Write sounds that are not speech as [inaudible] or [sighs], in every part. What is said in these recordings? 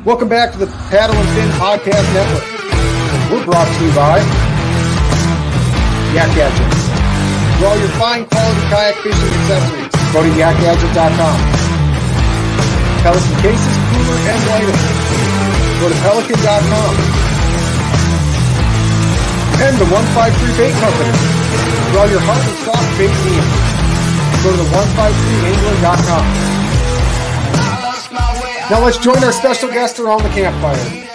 Welcome back to the Paddle and Fin Podcast Network. We're brought to you by Yak. For all your fine quality kayak fishing accessories, go to yakgadget.com. Pelican cases, cooler, and lighter. Go to pelican.com. And the 153 Bait Company. For all your hard and soft bait needs, go to the 153angler.com. Now let's join our special guest around the campfire.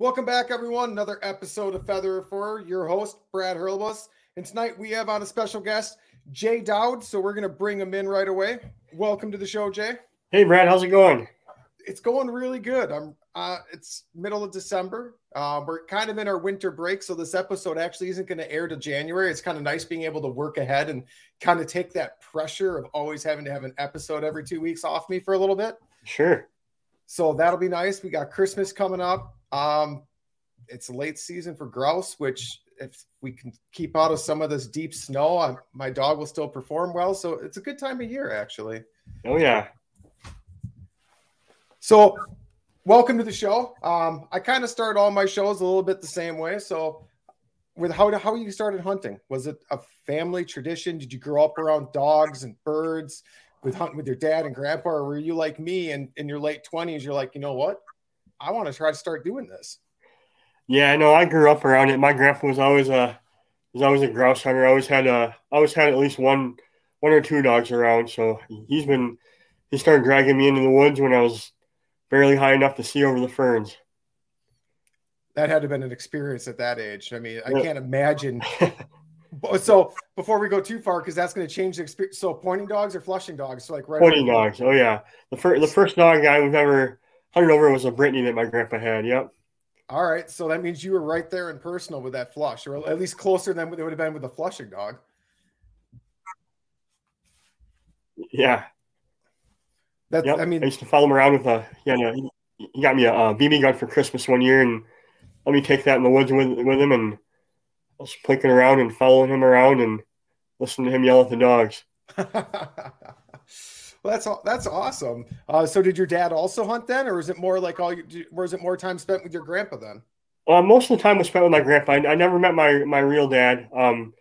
Welcome back, everyone. Another episode of Feather for your host, Brad Hurlbus. And tonight we have on a special guest, Jay Dowd. So we're going to bring him in right away. Welcome to the show, Jay. Hey, Brad. How's it going? It's going really good. I'm. Uh, it's middle of December. Uh, we're kind of in our winter break, so this episode actually isn't going to air to January. It's kind of nice being able to work ahead and kind of take that pressure of always having to have an episode every two weeks off me for a little bit. Sure. So that'll be nice. We got Christmas coming up. Um, it's late season for grouse, which if we can keep out of some of this deep snow, I, my dog will still perform well. So it's a good time of year, actually. Oh yeah. So welcome to the show. Um, I kind of start all my shows a little bit the same way. So, with how how you started hunting? Was it a family tradition? Did you grow up around dogs and birds with hunting with your dad and grandpa, or were you like me and in your late twenties? You're like, you know what? I want to try to start doing this. Yeah, no, I grew up around it. My grandpa was always a was always a grouse hunter. I always had a I always had at least one one or two dogs around. So he's been he started dragging me into the woods when I was barely high enough to see over the ferns. That had to have been an experience at that age. I mean, I can't imagine. [laughs] so before we go too far, because that's going to change the experience. So pointing dogs or flushing dogs? So like right pointing dogs. Oh yeah, the first the first dog I was ever hunted over was a Brittany that my grandpa had. Yep. All right, so that means you were right there in personal with that flush, or at least closer than it would have been with a flushing dog. Yeah, that's, yep. I mean, I used to follow him around with a, yeah, no, he got me a, a, BB gun for Christmas one year, and let me take that in the woods with, with him, and I was plinking around and following him around and listening to him yell at the dogs. [laughs] well, that's that's awesome. Uh, so, did your dad also hunt then, or is it more like all? You, it more time spent with your grandpa then? Uh, most of the time was spent with my grandpa. I, I never met my my real dad. Um,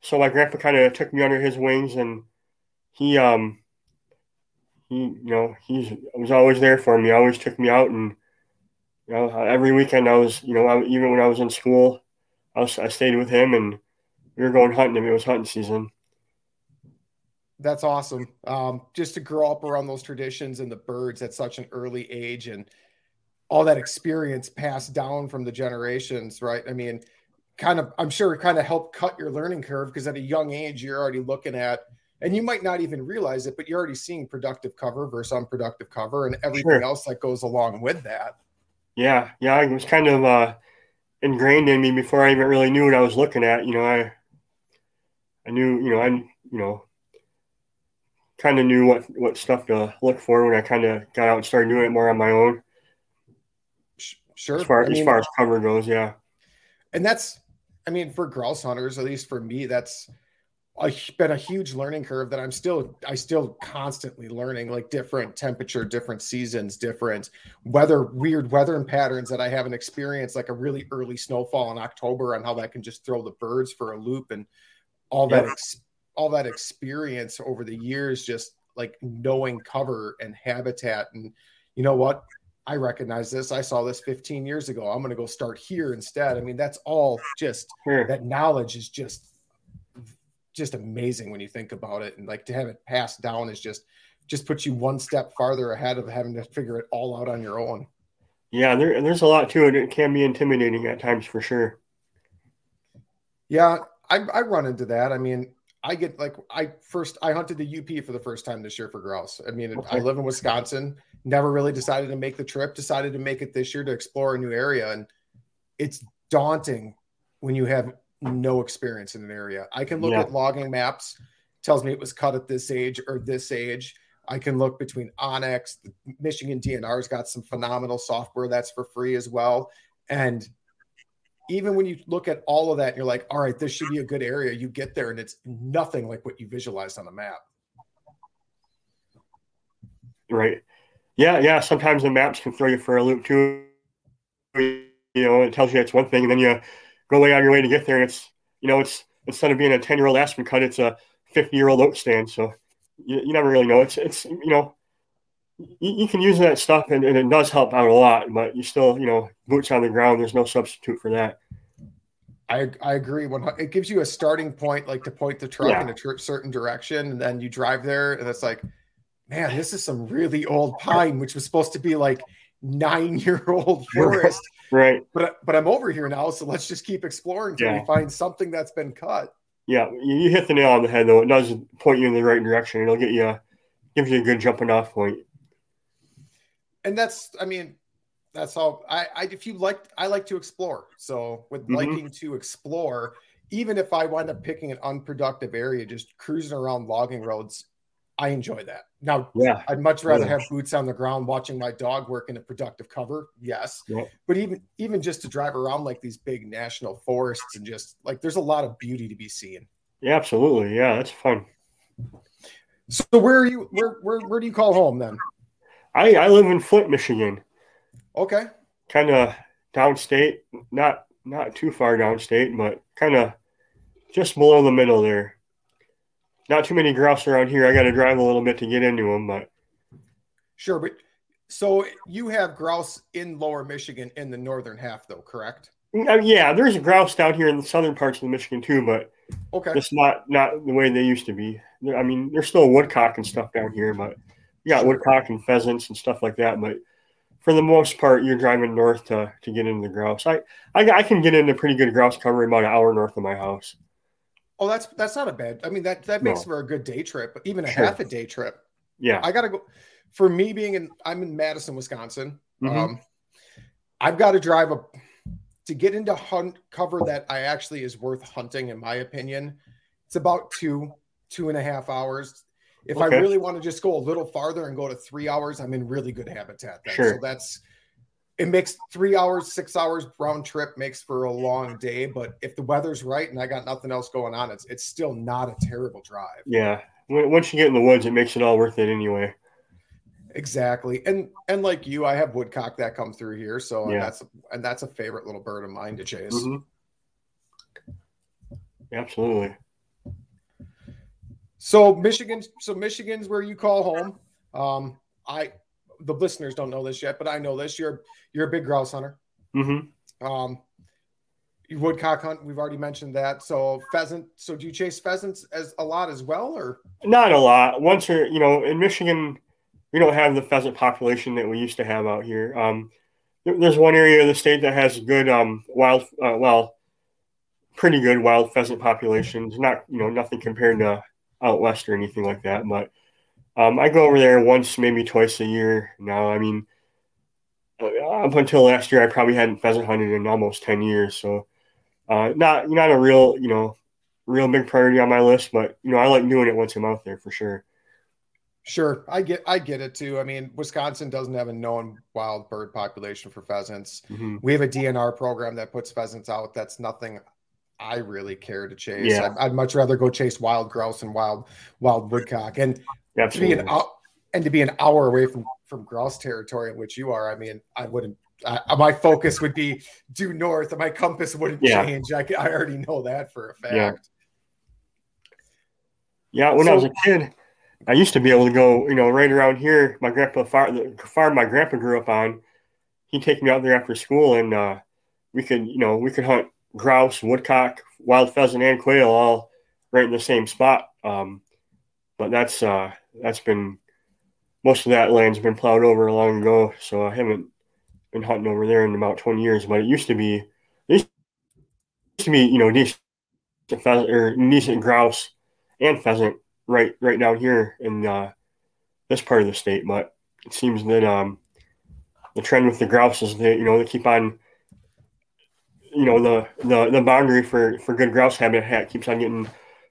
so my grandpa kind of took me under his wings, and he um he, you know, he was always there for me. Always took me out, and you know, every weekend I was, you know, I, even when I was in school, I was I stayed with him, and we were going hunting. It was hunting season. That's awesome. Um, just to grow up around those traditions and the birds at such an early age, and all that experience passed down from the generations, right? I mean, kind of, I'm sure, it kind of helped cut your learning curve because at a young age, you're already looking at and you might not even realize it, but you're already seeing productive cover versus unproductive cover and everything sure. else that goes along with that. Yeah, yeah, it was kind of uh, ingrained in me before I even really knew what I was looking at. You know, I I knew, you know, I you know, kind of knew what what stuff to look for when I kind of got out and started doing it more on my own. Sure. As far I mean, as far as cover goes, yeah. And that's, I mean, for grouse hunters, at least for me, that's a, been a huge learning curve that I'm still I still constantly learning like different temperature, different seasons, different weather, weird weather and patterns that I haven't experienced, like a really early snowfall in October, and how that can just throw the birds for a loop, and all that ex, all that experience over the years, just like knowing cover and habitat, and you know what. I recognize this. I saw this 15 years ago. I'm going to go start here instead. I mean, that's all just sure. that knowledge is just just amazing when you think about it. And like to have it passed down is just just puts you one step farther ahead of having to figure it all out on your own. Yeah there, there's a lot to it it can be intimidating at times for sure. Yeah I, I run into that. I mean i get like i first i hunted the UP for the first time this year for grouse. I mean okay. i live in wisconsin never really decided to make the trip decided to make it this year to explore a new area. And it's daunting when you have no experience in an area. I can look yeah. at logging maps, tells me it was cut at this age or this age. I can look between onX, the Michigan DNR's got some phenomenal software that's for free as well. And even when you look at all of that, you're like, all right, this should be a good area. You get there and it's nothing like what you visualized on the map. Right. Yeah, yeah. Sometimes the maps can throw you for a loop too. You know, it tells you it's one thing, and then you go way out of your way to get there. And it's, you know, it's instead of being a 10 year old aspen cut, it's a 50 year old oak stand. So you, you, never really know. It's, it's, you know, you, you can use that stuff and, and, it does help out a lot, but you still, you know, boots on the ground, there's no substitute for that. I, I agree. When it gives you a starting point, like to point the truck yeah. in a tr- certain direction, and then you drive there, and it's like, man, this is some really old pine, which was supposed to be like nine year old forest. right. But but I'm over here now, so let's just keep exploring until yeah. we find something that's been cut. Yeah, you hit the nail on the head though. It does point you in the right direction. It'll get you gives you a good jumping off point. And that's I mean, that's all I, I if you like I like to explore. So with mm-hmm. liking to explore, even if I wind up picking an unproductive area, just cruising around logging roads, I enjoy that. Now, yeah, I'd much rather yeah. have boots on the ground watching my dog work in a productive cover. Yes. Yeah. But even even just to drive around like these big national forests and just like there's a lot of beauty to be seen. Yeah, absolutely. Yeah, that's fun. So where are you where where where do you call home then? I I live in Flint, Michigan. Okay. Kind of downstate, not not too far downstate, but kind of just below the middle there not too many grouse around here. I got to drive a little bit to get into them, but sure. But so you have grouse in Lower Michigan in the northern half, though, correct? Uh, yeah, there's a grouse down here in the southern parts of Michigan too, but okay, it's not not the way they used to be. I mean, there's still woodcock and stuff down here, but you got sure. woodcock and pheasants and stuff like that. But for the most part, you're driving north to, to get into the grouse. I, I I can get into pretty good grouse cover about an hour north of my house. Oh, that's that's not a bad. I mean that that makes no. for a good day trip, even a sure. half a day trip. Yeah, I gotta go. For me, being in, I'm in Madison, Wisconsin. Mm-hmm. Um, I've got to drive a to get into hunt cover that I actually is worth hunting, in my opinion. It's about two two and a half hours. If okay. I really want to just go a little farther and go to three hours, I'm in really good habitat. Then. Sure. So that's it makes three hours, six hours round trip makes for a long day. But if the weather's right and I got nothing else going on, it's it's still not a terrible drive. Yeah, once you get in the woods, it makes it all worth it anyway. Exactly, and and like you, I have woodcock that come through here, so yeah. and that's and that's a favorite little bird of mine to chase. Mm-hmm. Absolutely. So Michigan, so Michigan's where you call home. Um, I the listeners don't know this yet, but I know this. You're you're a big grouse hunter. Mm-hmm. Um, you woodcock hunt. We've already mentioned that. So pheasant. So do you chase pheasants as a lot as well, or not a lot? Once you're, you know, in Michigan, we don't have the pheasant population that we used to have out here. Um, there's one area of the state that has good um, wild, uh, well, pretty good wild pheasant populations. Not, you know, nothing compared to out west or anything like that, but um, I go over there once, maybe twice a year now. I mean, uh, up until last year, I probably hadn't pheasant hunted in almost ten years. So, uh, not not a real, you know, real big priority on my list, but you know, I like doing it once I'm out there for sure. Sure, I get I get it too. I mean, Wisconsin doesn't have a known wild bird population for pheasants. Mm-hmm. We have a DNR program that puts pheasants out. That's nothing I really care to chase. Yeah. I'd, I'd, much rather go chase wild grouse and wild wild woodcock, and Absolutely. to be an and to be an hour away from from grouse territory in which you are. I mean, I wouldn't. I, my focus would be due north, and my compass wouldn't yeah. change. I, I already know that for a fact. Yeah, yeah when so, I was a kid, I used to be able to go, you know, right around here. My grandpa farm, the farm my grandpa grew up on. He'd take me out there after school, and uh, we could, you know, we could hunt grouse, woodcock, wild pheasant, and quail all right in the same spot. Um, but that's uh, that's been most of that land's been plowed over long ago, so I haven't been hunting over there in about twenty years. But it used to be, used to be, you know, decent pheasant or decent grouse and pheasant right right down here in uh, this part of the state. But it seems that um, the trend with the grouse is that you know they keep on you know the the the boundary for for good grouse habitat keeps on getting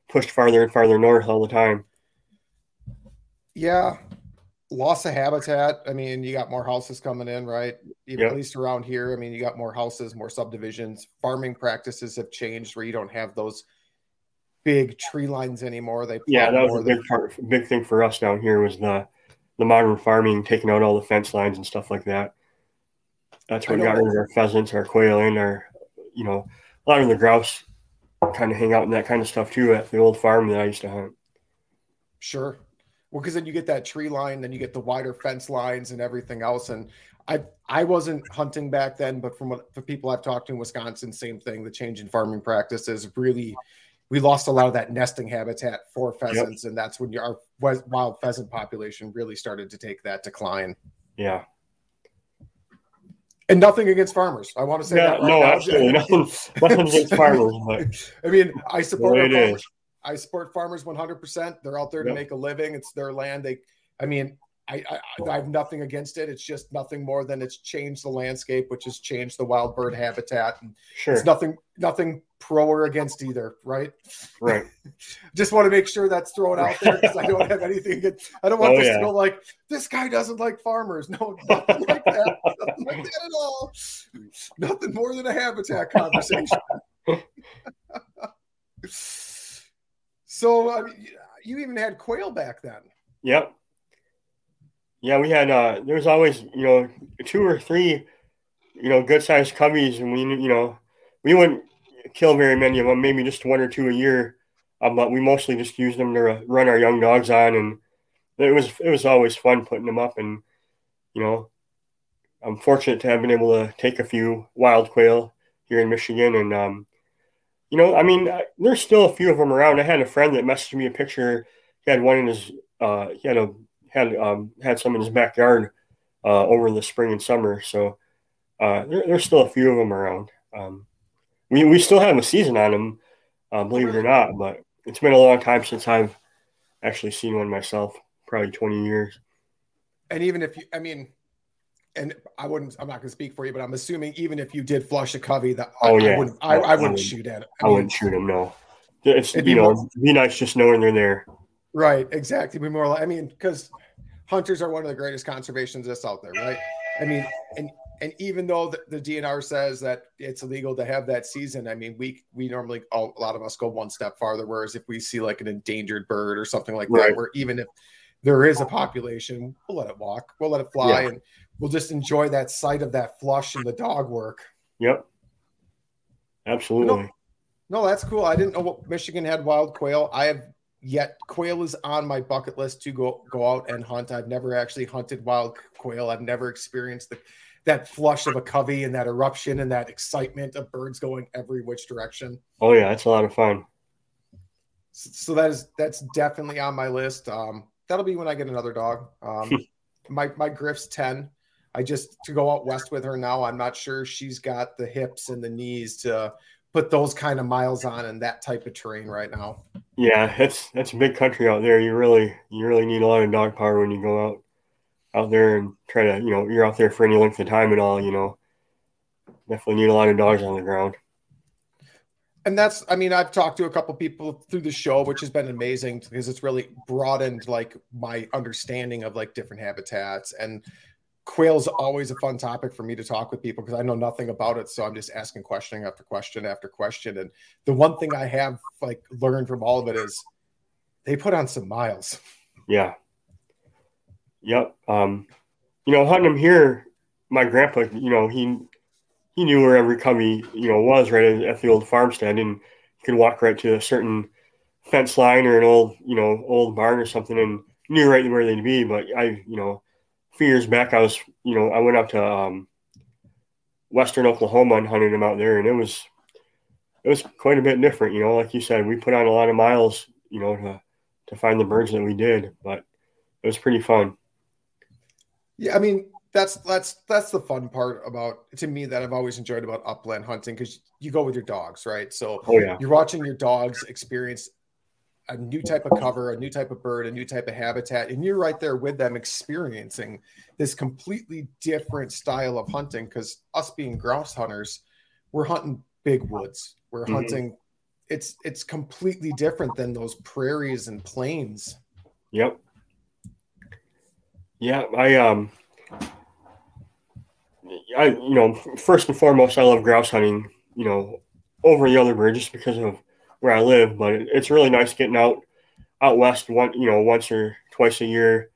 pushed farther and farther north all the time. Yeah, loss of habitat. I mean, you got more houses coming in, right? Even yep. at least around here. I mean, you got more houses, more subdivisions. Farming practices have changed where you don't have those big tree lines anymore. They yeah, that was a big part, big thing for us down here was the the modern farming, taking out all the fence lines and stuff like that. That's what got rid of our pheasants, our quail, and our you know, a lot of the grouse kind of hang out in that kind of stuff too at the old farm that I used to hunt. Sure. Well, because then you get that tree line, then you get the wider fence lines and everything else. And I I wasn't hunting back then, but from what the people I've talked to in Wisconsin, same thing. The change in farming practices really we lost a lot of that nesting habitat for pheasants, yep. and that's when our wild pheasant population really started to take that decline. Yeah, and nothing against farmers. I want to say no, that. Right no, now. absolutely [laughs] nothing, against farmers. But [laughs] I mean, I support farmers. I support farmers 100. percent They're out there to yep. make a living. It's their land. They, I mean, I, I, I, have nothing against it. It's just nothing more than it's changed the landscape, which has changed the wild bird habitat. And sure. It's nothing, nothing pro or against either, right? Right. [laughs] just want to make sure that's thrown out there because I don't have anything. I don't want oh, this yeah. to go like this guy doesn't like farmers. No, [laughs] nothing like that. nothing like that at all. Nothing more than a habitat conversation. [laughs] so I mean, you even had quail back then. Yep. Yeah, we had uh there was always, you know, two or three, you know, good sized coveys and we you know, we wouldn't kill very many of them, maybe just one or two a year. Um, but we mostly just used them to run our young dogs on and it was it was always fun putting them up and you know I'm fortunate to have been able to take a few wild quail here in Michigan and um you know I mean there's still a few of them around. I had a friend that messaged me a picture. He had one in his uh he had a had um, had some in his backyard uh, over the spring and summer. So uh, there, there's still a few of them around. Um, we we still have a season on them, uh, believe it or not. But it's been a long time since I've actually seen one myself. Probably 20 years. And even if you, I mean, and I wouldn't. I'm not going to speak for you, but I'm assuming even if you did flush a covey, that oh I, yeah, I wouldn't. I, I, wouldn't would, shoot at it. I, I mean, wouldn't shoot them. No, it's you know, more, be nice just knowing they're there. Right, exactly. Be more like I mean, because hunters are one of the greatest conservationists out there, right? I mean, and and even though the, the, DNR says that it's illegal to have that season, I mean, we we normally a lot of us go one step farther. Whereas if we see like an endangered bird or something like right. that, where even if there is a population, we'll let it walk, we'll let it fly, yeah. and we'll just enjoy that sight of that flush and the dog work. Yep, absolutely. No, no, that's cool. I didn't know what Michigan had wild quail. I have yet quail is on my bucket list to go go out and hunt. I've never actually hunted wild quail. I've never experienced the that flush of a covey and that eruption and that excitement of birds going every which direction. Oh yeah, it's a lot of fun. So, that is that's definitely on my list. Um, that'll be when I get another dog. Um, [laughs] my my Griff's ten. I just to go out west with her now. I'm not sure she's got the hips and the knees to put those kind of miles on in that type of terrain right now. Yeah, it's it's a big country out there. You really you really need a lot of dog power when you go out out there and try to you know you're out there for any length of time at all. You know, definitely need a lot of dogs on the ground. And that's I mean I've talked to a couple people through the show, which has been amazing because it's really broadened like my understanding of like different habitats and quail's always a fun topic for me to talk with people because I know nothing about it. So I'm just asking question after question after question. And the one thing I have like learned from all of it is they put on some miles. Yeah. Yep. Um, you know, hunting them here, my grandpa, you know, he he knew where every cubby, you know, was right at the old farmstead, and you could walk right to a certain fence line or an old, you know, old barn or something, and knew right where they'd be. But I, you know, a few years back, I was, you know, I went up to um, Western Oklahoma and hunted them out there, and it was it was quite a bit different. You know, like you said, we put on a lot of miles, you know, to to find the birds that we did, but it was pretty fun. Yeah, I mean that's that's that's the fun part about to me that I've always enjoyed about upland hunting because you go with your dogs, right? So oh, yeah. you're watching your dogs experience a new type of cover, a new type of bird, a new type of habitat, and you're right there with them experiencing this completely different style of hunting. Because us being grouse hunters, we're hunting big woods. We're mm-hmm. hunting. It's it's completely different than those prairies and plains. Yep. Yeah, I um, I you know first and foremost, I love grouse hunting. You know, over the other bird just because of where I live. But it's really nice getting out out west one you know once or twice a year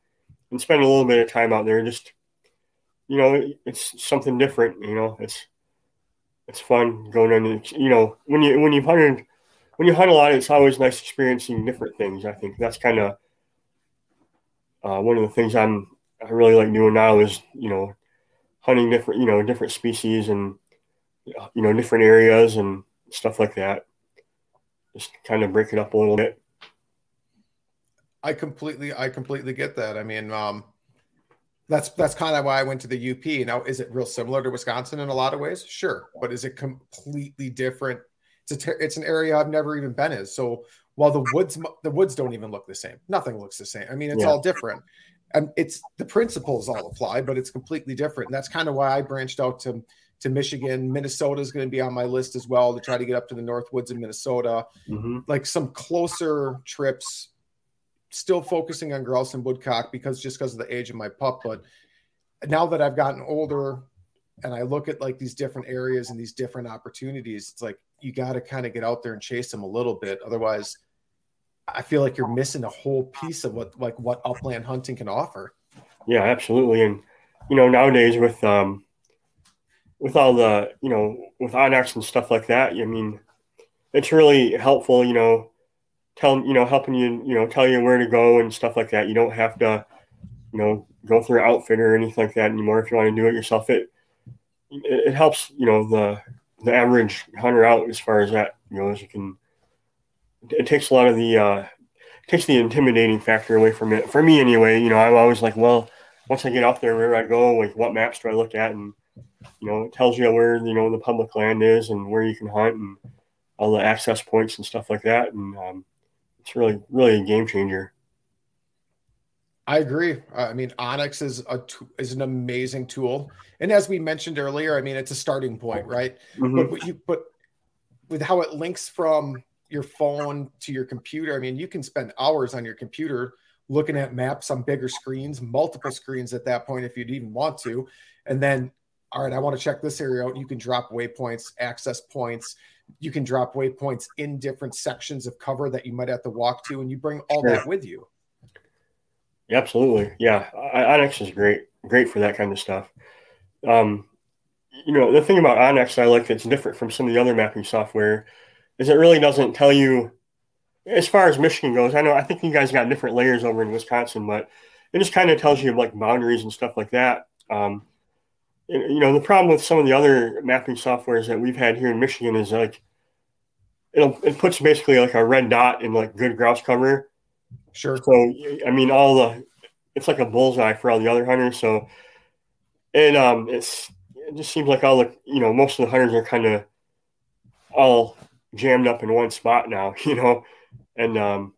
and spend a little bit of time out there. Just you know, it's something different. You know, it's it's fun going in. You know, when you when you hunted when you hunt a lot, it's always nice experiencing different things. I think that's kind of uh, one of the things I'm I really like doing now is you know hunting different you know different species and you know different areas and stuff like that. Just kind of break it up a little bit. I completely I completely get that. I mean, um, that's that's kind of why I went to the UP. Now, is it real similar to Wisconsin in a lot of ways? Sure, but is it completely different? It's a it's an area I've never even been in. So while the woods the woods don't even look the same, nothing looks the same. I mean, it's yeah. all different and it's the principles all apply, but it's completely different. And that's kind of why I branched out to to Michigan. Minnesota is going to be on my list as well to try to get up to the North Woods in Minnesota. Mm-hmm. Like some closer trips, still focusing on grouse and woodcock because just because of the age of my pup. But now that I've gotten older and I look at like these different areas and these different opportunities, it's like you got to kind of get out there and chase them a little bit. Otherwise, I feel like you're missing a whole piece of what like what upland hunting can offer. Yeah, absolutely. And you know, nowadays with um with all the, you know, with onX and stuff like that, I mean, it's really helpful, you know, tell you know, helping you, you know, tell you where to go and stuff like that. You don't have to, you know, go through an outfitter or anything like that anymore if you want to do it yourself. It it, it helps, you know, the the average hunter out as far as that, you know, as you can it takes a lot of the uh, takes the intimidating factor away from it. For me, anyway, you know, I'm always like, well, once I get out there, where I go? Like, what maps do I look at? And you know, it tells you where you know the public land is and where you can hunt and all the access points and stuff like that. And um, it's really, really a game changer. I agree. I mean, onX is a is an amazing tool, and as we mentioned earlier, I mean, it's a starting point, right? Mm-hmm. But, but you, but with how it links from your phone to your computer. I mean, you can spend hours on your computer looking at maps on bigger screens, multiple screens at that point if you'd even want to. And then, all right, I want to check this area out. You can drop waypoints, access points. You can drop waypoints in different sections of cover that you might have to walk to, and you bring all sure. that with you. Absolutely, yeah. onX is great, great for that kind of stuff. Um, you know, the thing about onX I like that's different from some of the other mapping software is it really doesn't tell you as far as Michigan goes. I know I think you guys got different layers over in Wisconsin, but it just kind of tells you like boundaries and stuff like that. Um, you know, the problem with some of the other mapping softwares that we've had here in Michigan is like it'll it puts basically like a red dot in like good grouse cover. Sure. So I mean, all the it's like a bullseye for all the other hunters. So it um it's it just seems like all the you know most of the hunters are kind of all jammed up in one spot now, [laughs] you know, and um,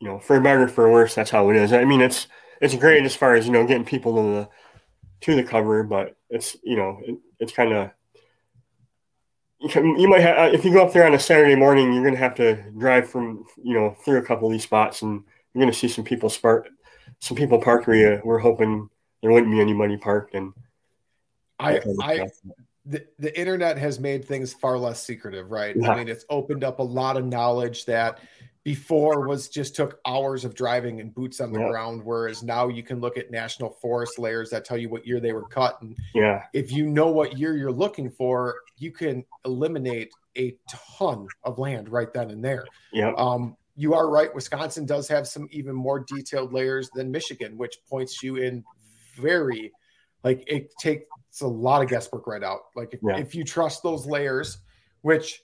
you know, for better for worse, that's how it is. I mean, it's it's great as far as you know getting people to the to the cover, but it's you know it, it's kind of you, might have uh, if you go up there on a Saturday morning, you're going to have to drive from you know through a couple of these spots, and you're going to see some people spark some people park where you we're hoping there wouldn't be anybody parked. And I, I, the, the internet has made things far less secretive, right? Yeah. I mean, it's opened up a lot of knowledge that before was just took hours of driving and boots on the yeah. ground whereas now you can look at national forest layers that tell you what year they were cut. And yeah. if you know what year you're looking for you can eliminate a ton of land right then and there. Yeah um you are right wisconsin does have some even more detailed layers than michigan which points you in very like it takes a lot of guesswork right out. Like if, yeah. if you trust those layers which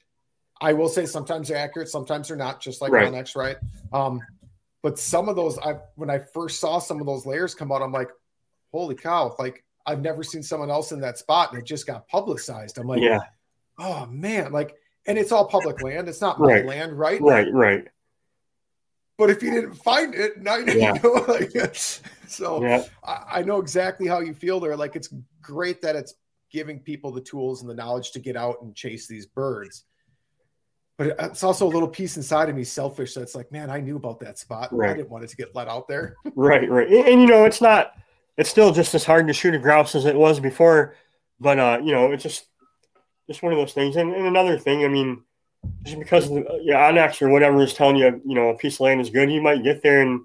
I will say sometimes they're accurate, sometimes they're not, just like right. onX, right? Um, but some of those, I when I first saw some of those layers come out, I'm like, holy cow! Like I've never seen someone else in that spot, and it just got publicized. I'm like, yeah, oh man, like, and it's all public land. It's not my land, right? Right, right. But if you didn't find it, now you yeah. [laughs] know. Like, [laughs] so yeah. I, I know exactly how you feel there. Like it's great that it's giving people the tools and the knowledge to get out and chase these birds but it's also a little piece inside of me selfish that's like man i knew about that spot. Right. i didn't want it to get let out there. [laughs] Right right. And, and, you know it's not it's still just as hard to shoot a grouse as it was before but uh you know it's just just one of those things. And, and another thing i mean just because the, yeah onX or whatever is telling you you know a piece of land is good you might get there and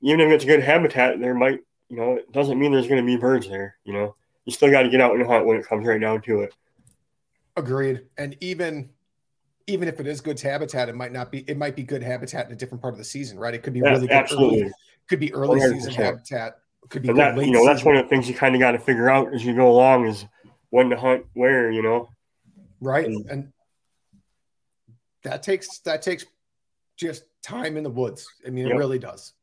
even if it's good habitat there might you know it doesn't mean there's going to be birds there you know? You still got to get out and hunt when it comes right down to it. Agreed. And even even if it is good habitat, it might not be. It might be good habitat in a different part of the season, right? It could be yeah, really good. Absolutely. Early, could be early 100%. season habitat. Could be that, you know that's one of the things you kind of got to figure out as you go along is when to hunt where. You know, right? And, and that takes that takes just time in the woods. I mean, yep. it really does.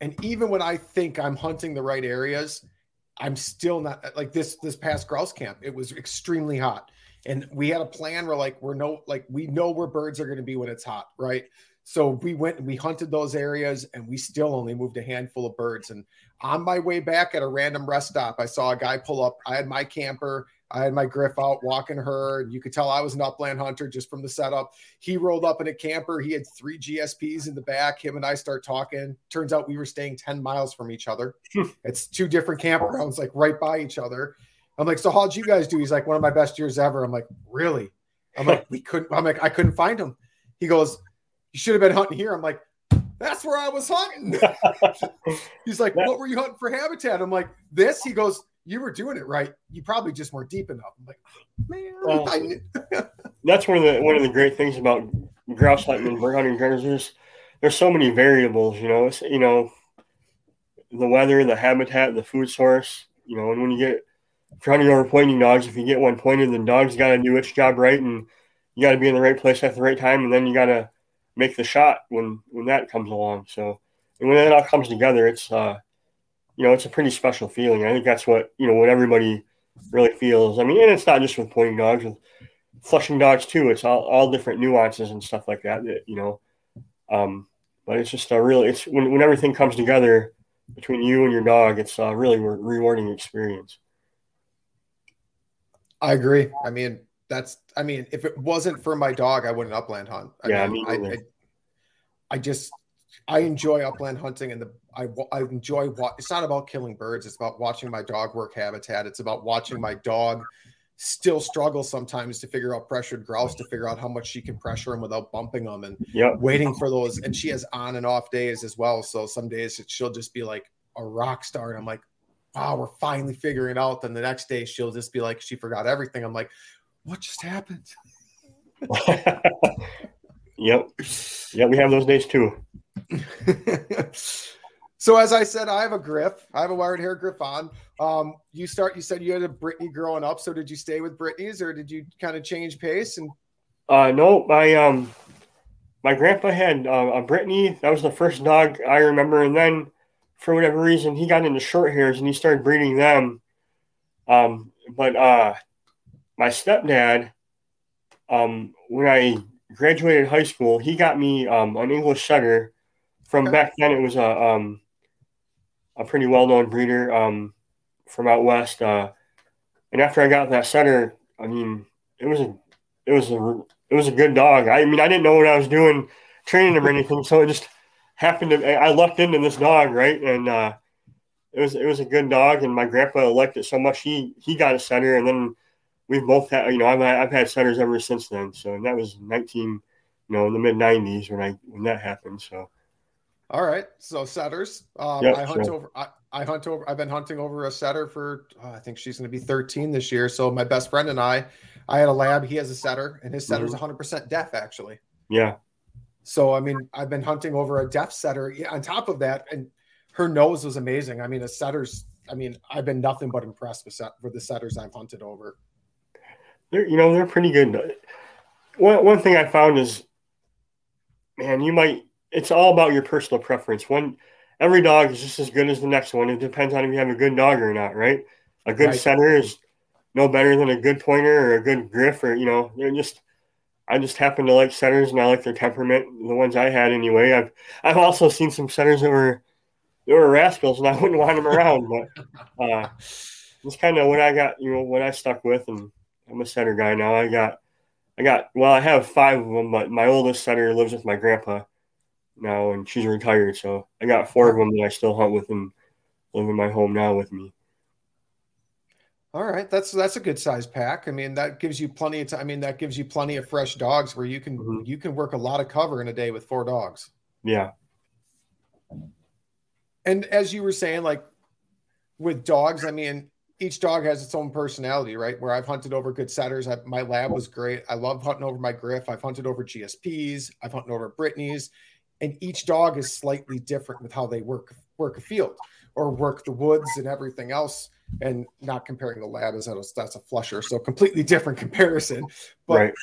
And even when I think I'm hunting the right areas, I'm still not like this. This past grouse camp, it was extremely hot and we had a plan where like we're no like we know where birds are going to be when it's hot right? So we went and we hunted those areas and we still only moved a handful of birds. And on my way back at a random rest stop i saw a guy pull up. I had my camper. I had my griff out walking her and you could tell i was an upland hunter just from the setup. He rolled up in a camper. He had three gsps in the back. Him and i start talking. Turns out we were staying 10 miles from each other. [laughs] It's two different campgrounds like right by each other I'm like, so how'd you guys do? He's like, one of my best years ever. I'm like, really? I'm like, we couldn't. I'm like, I couldn't find him. He goes, you should have been hunting here. I'm like, that's where I was hunting. [laughs] He's like, what were you hunting for habitat? I'm like, this. He goes, you were doing it right. You probably just weren't deep enough. I'm like, oh, man. Well, [laughs] that's one of the one of the great things about grouse hunting and bird hunting. There's there's so many variables. You know, it's, you know, the weather, the habitat, the food source. You know, and when you get trying to go over pointing dogs. If you get one pointed, then dogs got to do its job right, and you got to be in the right place at the right time, and then you got to make the shot when when that comes along. So, and when that all comes together, it's uh, you know, it's a pretty special feeling. I think that's what you know what everybody really feels. I mean, and it's not just with pointing dogs, with flushing dogs too. It's all all different nuances and stuff like that. That you know, um, but it's just a really it's when when everything comes together between you and your dog, it's a really rewarding experience. I agree. I mean, that's. I mean, if it wasn't for my dog, I wouldn't upland hunt. I yeah, mean, I, I, I, just I enjoy upland hunting, and the I I enjoy what. It's not about killing birds. It's about watching my dog work habitat. It's about watching my dog still struggle sometimes to figure out pressured grouse to figure out how much she can pressure them without bumping them and yep. waiting for those and she has on and off days as well so some days she'll just be like a rock star and i'm like wow, we're finally figuring out. Then the next day she'll just be like, she forgot everything. I'm like, what just happened? [laughs] yep. Yeah, we have those days too. [laughs] so as I said, I have a griff. I have a wired hair Griffon. Um, you start. You said you had a Brittany growing up. So did you stay with Brittany's, or did you kind of change pace? And uh, no, my um, my grandpa had uh, a Brittany. That was the first dog I remember, and then for whatever reason, he got into short hairs and he started breeding them. Um, but uh, my stepdad, um, when I graduated high school, he got me um, an English setter. From back then, it was a um, a pretty well known breeder um, from out west. Uh, and after I got that setter, I mean, it was a it was a it was a good dog. I mean, I didn't know what I was doing training him or [laughs] anything, so it just happened to I lucked into this dog, right? And uh, it was it was a good dog, and my grandpa liked it so much he he got a setter, and then we've both had you know I've I've had setters ever since then. So and that was 19, you know, in the mid 90s when I when that happened. So. All right, so setters. Um, yep, I hunt sure. over. I, I, hunt over. I've been hunting over a setter for. Oh, I think she's going to be 13 this year. So my best friend and I, I had a lab. He has a setter, and his setter's mm-hmm. 100% deaf actually. Yeah. So I mean, I've been hunting over a deaf setter. On top of that, and her nose was amazing. I mean, a setters. I mean, I've been nothing but impressed with set, with the setters I've hunted over. They're you know they're pretty good. One one thing I found is, man, you might. It's all about your personal preference. One every dog is just as good as the next one. It depends on if you have a good dog or not, right? A good right. setter is no better than a good pointer or a good griff, or you know, they're just I just happen to like setters and I like their temperament. The ones I had anyway. I've I've also seen some setters that were they were rascals and I wouldn't want them around. But uh, it's kind of what I got. You know what I stuck with, and I'm a setter guy now. I got I got well, I have five of them, but my oldest setter lives with my grandpa now, and she's retired. So I got four of them that I still hunt with and live in my home now with me. All right, that's that's a good size pack. I mean, that gives you plenty of time. I mean, that gives you plenty of fresh dogs where you can mm-hmm. you can work a lot of cover in a day with four dogs. Yeah. And as you were saying, like with dogs, I mean, each dog has its own personality, right? Where I've hunted over good setters. I, my lab was great. I love hunting over my griff. I've hunted over GSPs. I've hunted over Brittany's, and each dog is slightly different with how they work work a field or work the woods and everything else and not comparing the lab as that's, that's a flusher. So completely different comparison. But right.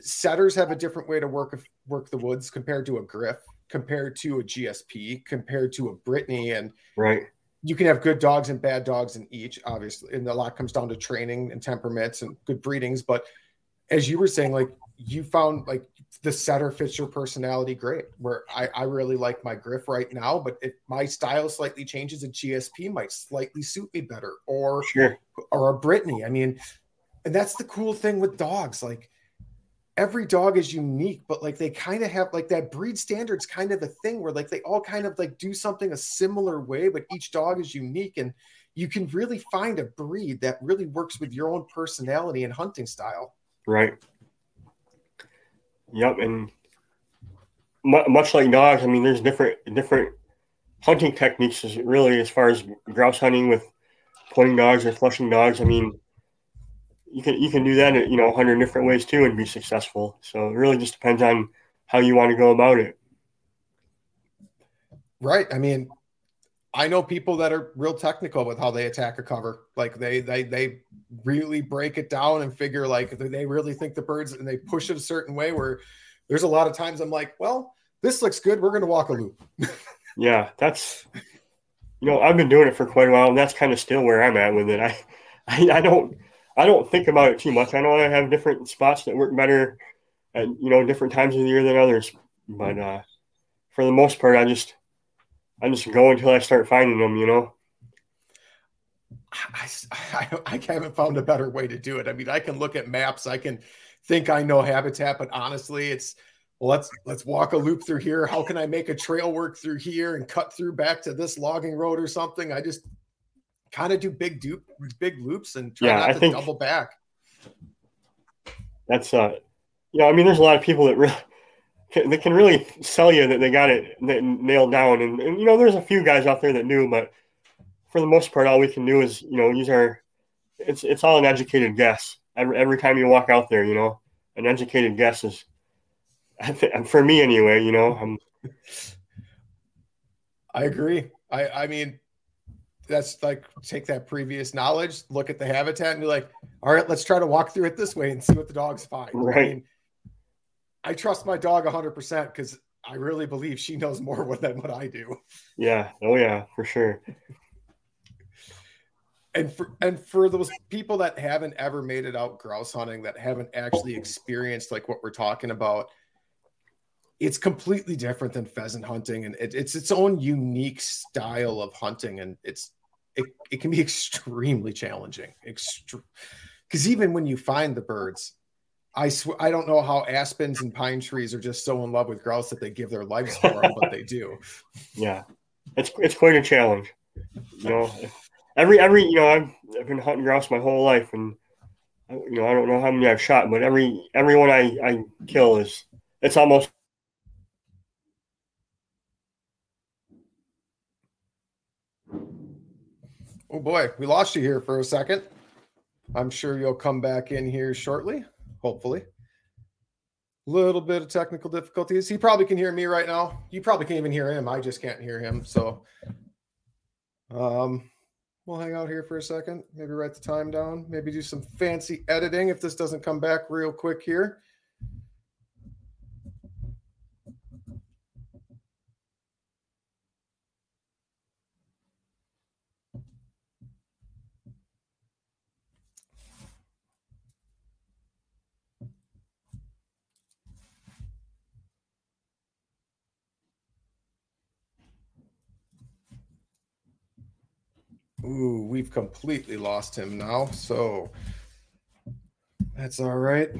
setters have a different way to work work the woods compared to a griff, compared to a GSP, compared to a Brittany, and right. You can have good dogs and bad dogs in each, obviously, and a lot comes down to training and temperaments and good breedings. But as you were saying, like you found like the setter fits your personality great. Where I, I really like my griff right now, but if my style slightly changes, a GSP might slightly suit me better, or sure. or a Brittany. I mean, and that's the cool thing with dogs. Like every dog is unique, but like they kind of have like that breed standards kind of a thing where like they all kind of like do something a similar way, but each dog is unique and you can really find a breed that really works with your own personality and hunting style. Right. Yep, and much like dogs, I mean, there's different different hunting techniques. As really, as far as grouse hunting with pointing dogs or flushing dogs, I mean, you can you can do that, you know, a hundred different ways too, and be successful. So it really just depends on how you want to go about it. Right. I mean, I know people that are real technical with how they attack a cover. Like they they they really break it down and figure like they really think the birds and they push it a certain way where there's a lot of times I'm like, well, this looks good. We're going to walk a loop. [laughs] yeah, that's you know I've been doing it for quite a while, and that's kind of still where I'm at with it. I, I I don't I don't think about it too much. I know I have different spots that work better at you know different times of the year than others, but uh, for the most part, I just I just go until I start finding them, you know. I, I, I haven't found a better way to do it. I mean, I can look at maps, I can think I know habitat, but honestly, it's well, let's let's walk a loop through here. How can I make a trail work through here and cut through back to this logging road or something? I just kind of do big dupe, big loops and try yeah, not I to think double back. That's uh, yeah. I mean, there's a lot of people that really they can really sell you that they got it nailed down. And, and, you know, there's a few guys out there that do, but for the most part, all we can do is you know use our. It's it's all an educated guess. Every every time you walk out there, you know, an educated guess is. [laughs] For me, anyway, you know, I'm. I agree. I I mean, that's like take that previous knowledge, look at the habitat, and be like, all right, let's try to walk through it this way and see what the dogs find. Right. I mean, I trust my dog 100% because I really believe she knows more [laughs] than what I do. Yeah. Oh, yeah, for sure. and for and for those people that haven't ever made it out grouse hunting, that haven't actually experienced like what we're talking about, it's completely different than pheasant hunting, and it, it's its own unique style of hunting, and it's it, it can be [laughs] extremely challenging. Extre- because even when you find the birds, I sw- I don't know how aspens and pine trees are just so in love with grouse that they give their lives for them, but they do. Yeah, it's it's quite a challenge. you know, every every you know I've, I've been hunting grouse my whole life, and you know I don't know how many I've shot, but every everyone I I kill is it's almost Oh boy, we lost you here for a second. I'm sure you'll come back in here shortly, hopefully. Little bit of technical difficulties. He probably can hear me right now. You probably can't even hear him. I just can't hear him. So um we'll hang out here for a second. Maybe write the time down. Maybe do some fancy editing if this doesn't come back real quick here. Ooh, we've completely lost him now. So that's all right.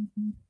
Mm-hmm.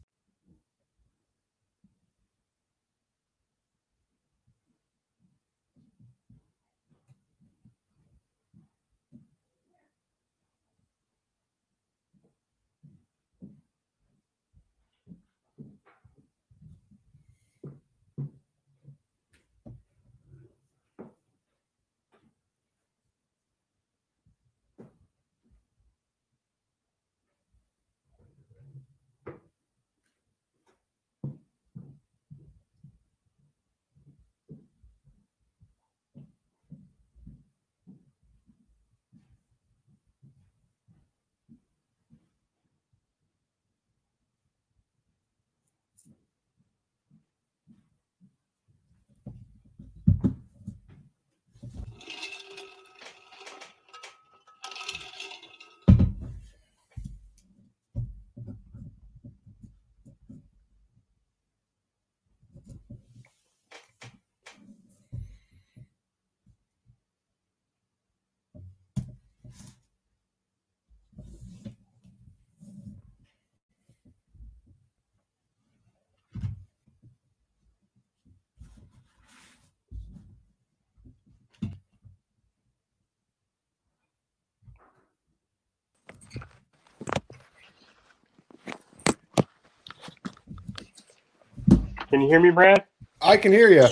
Can you hear me, Brad? I can hear you.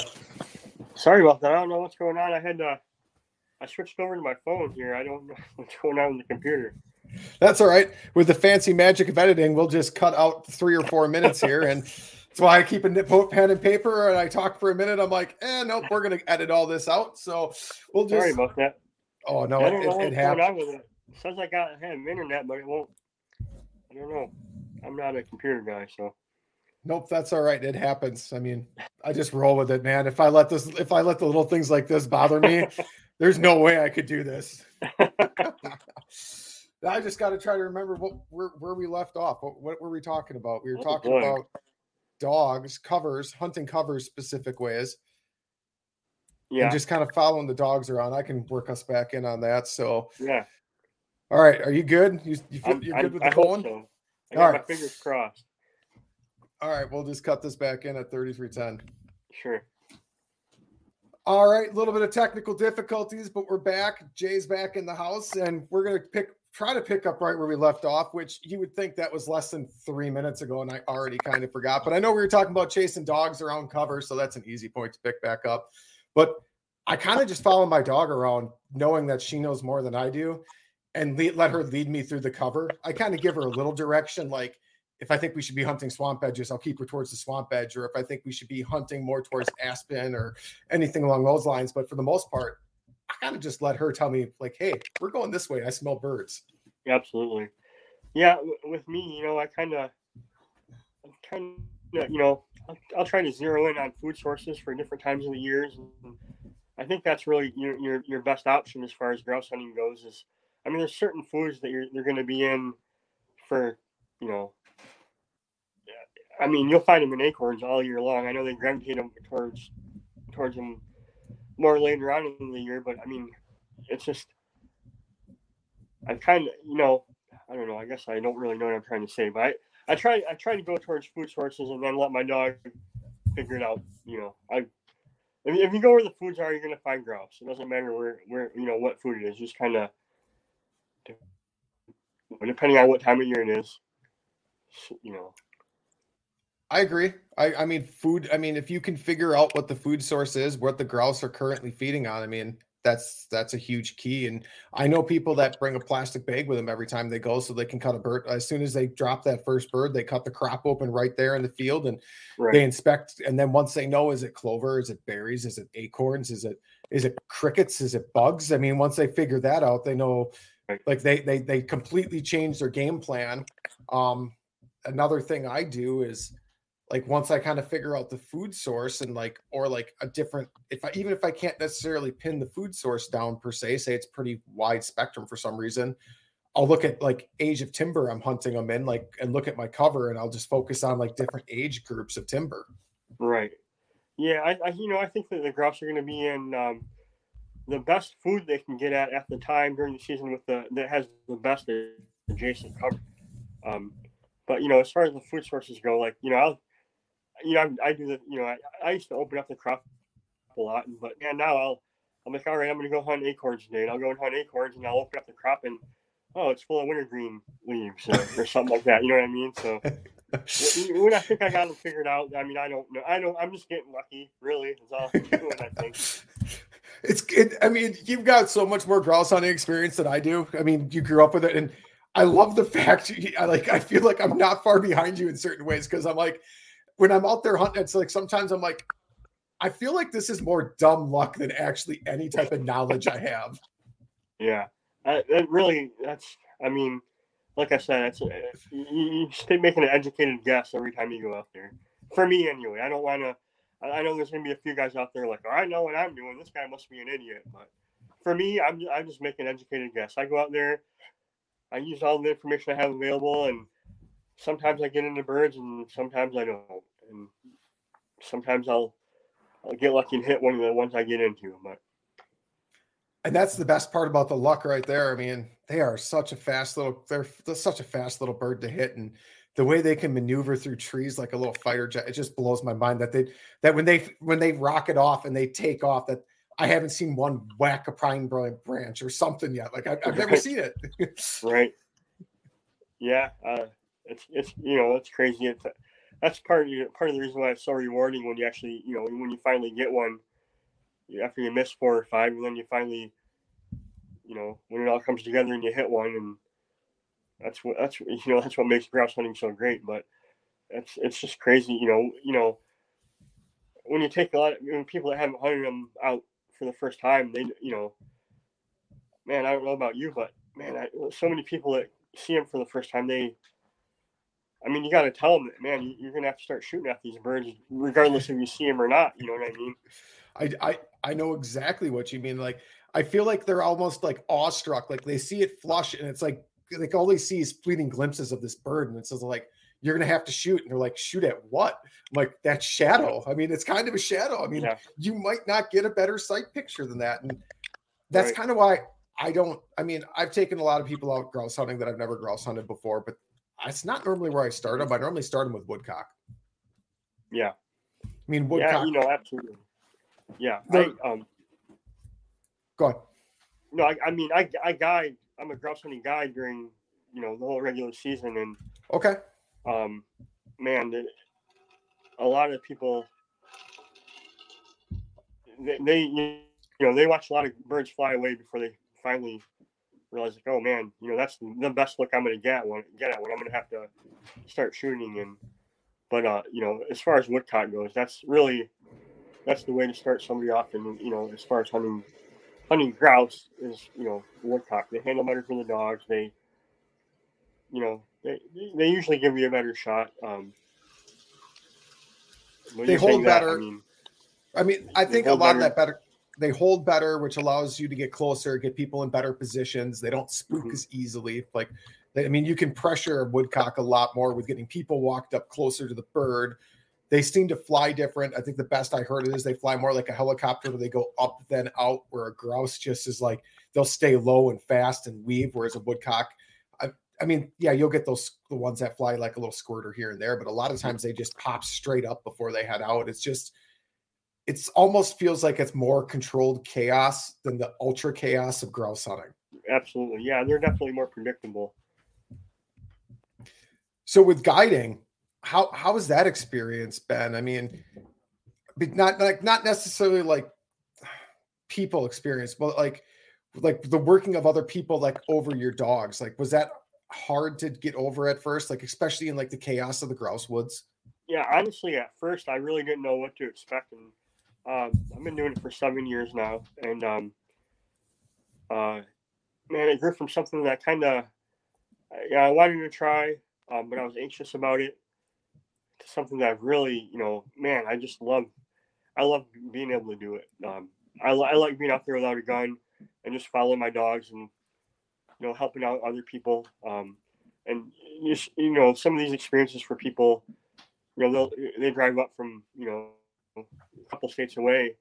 Sorry about that. I don't know what's going on. I had to. I switched over to my phone here. I don't know [laughs] what's going on with the computer. That's all right. With the fancy magic of editing, we'll just cut out three or four minutes here. And that's why I keep a pen and paper and I talk for a minute. I'm like, eh, nope, we're going to edit all this out. So we'll just. Sorry about that. Oh, no, it, it, it happens. It. it says I got I have internet, but it won't. I don't know. I'm not a computer guy, so. Nope, that's all right. It happens. I mean, I just roll with it, man. If I let this, if I let the little things like this bother me, [laughs] there's no way I could do this. [laughs] I just got to try to remember what where, where we left off. What, what were we talking about? We were talking about dogs, covers, hunting covers specific ways. Yeah. And just kind of following the dogs around. I can work us back in on that. So yeah. All right. Are you good? You, you you're good with the phone? So. I got All right. my fingers crossed. All right. We'll just cut this back in at 3310. Sure. All right, a little bit of technical difficulties, but we're back. Jay's back in the house, and we're gonna pick try to pick up right where we left off, which you would think that was less than three minutes ago, and I already kind of forgot. But I know we were talking about chasing dogs around cover, so that's an easy point to pick back up. But I kind of just follow my dog around, knowing that she knows more than I do, and let her lead me through the cover. I kind of give her a little direction, like if I think we should be hunting swamp edges, I'll keep her towards the swamp edge, or if I think we should be hunting more towards aspen or anything along those lines. But for the most part, I kind of just let her tell me, like, hey, we're going this way. I smell birds. Absolutely. Yeah, with me, you know, I kind of, kind of, you know, I'll, I'll, try to zero in on food sources for different times of the years. And I think that's really your, your, your best option as far as grouse hunting goes. Is I mean, there's certain foods that you're they're going to be in for, you know, I mean, you'll find them in acorns all year long. I know they gravitate them towards towards them more later on in the year, but I mean, it's just I kind of you know I don't know. I guess I don't really know what I'm trying to say, but I, I try I try to go towards food sources and then let my dog figure it out. You know, I if, if you go where the foods are, you're gonna find grouse. It doesn't matter where where you know what food it is. Just kind of depending on what time of year it is, you know. I agree. I, I mean, food. I mean, if you can figure out what the food source is, what the grouse are currently feeding on, I mean, that's that's a huge key. And I know people that bring a plastic bag with them every time they go, so they can cut a bird. As soon as they drop that first bird, they cut the crop open right there in the field, and right. they inspect. And then once they know, is it clover? Is it berries? Is it acorns? Is it is it crickets? Is it bugs? I mean, once they figure that out, they know. Like they they they completely change their game plan. Um, another thing I do is like once I kind of figure out the food source and like or like a different if I even if I can't necessarily pin the food source down per se, say it's pretty wide spectrum for some reason, I'll look at like age of timber I'm hunting them in, like and look at my cover and I'll just focus on like different age groups of timber. Right. Yeah, I, I you know I think that the grouse are going to be in um, the best food they can get at at the time during the season with the that has the best adjacent cover. Um, but you know, as far as the food sources go, like you know, I'll you know, I, I do the, you know, I, I used to open up the crop a lot, but yeah, now I'll, I'm like, all right, I'm going to go hunt acorns today, and I'll go and hunt acorns, and I'll open up the crop, and oh, it's full of wintergreen leaves or, or something like that. You know what I mean? So [laughs] when I think I got it figured out, I mean, I don't know. I don't. I'm just getting lucky. Really, is all I'm doing. I think. It's. It, I mean, you've got so much more grouse hunting experience than I do. I mean, you grew up with it, and I love the [laughs] fact. I like. I feel like I'm not far behind you in certain ways because I'm like when I'm out there hunting, it's like sometimes I'm like, I feel like this is more dumb luck than actually any type of knowledge I have. Yeah, uh, that really, that's, I mean, like I said, it's, uh, you, you stay making an educated guess every time you go out there. For me, anyway, I don't want to. I know there's going to be a few guys out there like, oh, I know what I'm doing. This guy must be an idiot. But for me, I'm, I'm just making an educated guess. I go out there, I use all the information I have available, and sometimes I get into birds, and sometimes I don't sometimes I'll I'll get lucky and hit one of the ones I get into. But and that's the best part about the luck right there. I mean, they are such a fast little they're, they're such a fast little bird to hit and the way they can maneuver through trees like a little fighter jet it just blows my mind that they that when they when they rocket off and they take off that I haven't seen one whack a pine branch or something yet. Like I've, I've never seen it. [laughs] right. Yeah. Uh, it's, it's, you know, it's crazy. It's, that's part of you part of the reason why it's so rewarding when you actually you know when you finally get one after you miss four or five and then you finally you know when it all comes together and you hit one and that's what that's [laughs] you know that's what makes grouse hunting so great but it's it's just crazy you know you know when you take a lot of when people that haven't hunted them out for the first time they you know man i don't know about you but man I, so many people that see them for the first time they I mean, you got to tell them that, man, you're going to have to start shooting at these birds, regardless if you see them or not. You know what I mean? I, I, I know exactly what you mean. Like, I feel like they're almost like awestruck. Like they see it flush and it's like, like all they see is fleeting glimpses of this bird. And it's like, you're going to have to shoot. And they're like, shoot at what? I'm like, that shadow. I mean, it's kind of a shadow. I mean, yeah. you might not get a better sight picture than that. And that's right. kind of why I don't, I mean, I've taken a lot of people out grouse hunting that I've never grouse hunted before, but it's not normally where I start them. I normally start them with woodcock. Yeah. I mean, woodcock. Yeah, you know, absolutely. Yeah. I, um, go ahead. No, I, I mean, I, I guide, I'm a grouse hunting guide during, you know, the whole regular season. And, okay. Um, man, the, a lot of people, they, they, you know, they watch a lot of birds fly away before they finally realize like, oh man, you know, that's the best look I'm going to get when get at when I'm going to have to start shooting. And but uh, you know, as far as woodcock goes, that's really that's the way to start somebody off. And you know, as far as hunting hunting grouse is you know woodcock. They handle better for the dogs. They you know they they usually give you a better shot. Um, they hold better. That, I mean, I mean, I think a lot better. of that better they hold better, which allows you to get closer, get people in better positions. They don't spook mm-hmm. as easily. Like, they, I mean, you can pressure a woodcock a lot more with getting people walked up closer to the bird. They seem to fly different. I think the best I heard it is they fly more like a helicopter where they go up then out, where a grouse just is like they'll stay low and fast and weave, whereas a woodcock, I, I mean, yeah, you'll get those the ones that fly like a little squirter here and there, but a lot of mm-hmm. times they just pop straight up before they head out. It's just it's almost feels like it's more controlled chaos than the ultra chaos of grouse hunting. Absolutely. Yeah, they're definitely more predictable. So with guiding, how how has that experience been? I mean, not like not necessarily like people experience, but like like the working of other people like over your dogs. Like was that hard to get over at first, like especially in like the chaos of the grouse woods? Yeah, honestly, at first I really didn't know what to expect and um, I've been doing it for seven years now, and um, uh, man, it grew from something that kind of yeah I wanted to try, um, but I was anxious about it, to something that really you know man I just love I love being able to do it. Um, I, I like being out there without a gun and just following my dogs and you know helping out other people. Um, and just you know some of these experiences for people, you know they they drive up from you know a couple states away,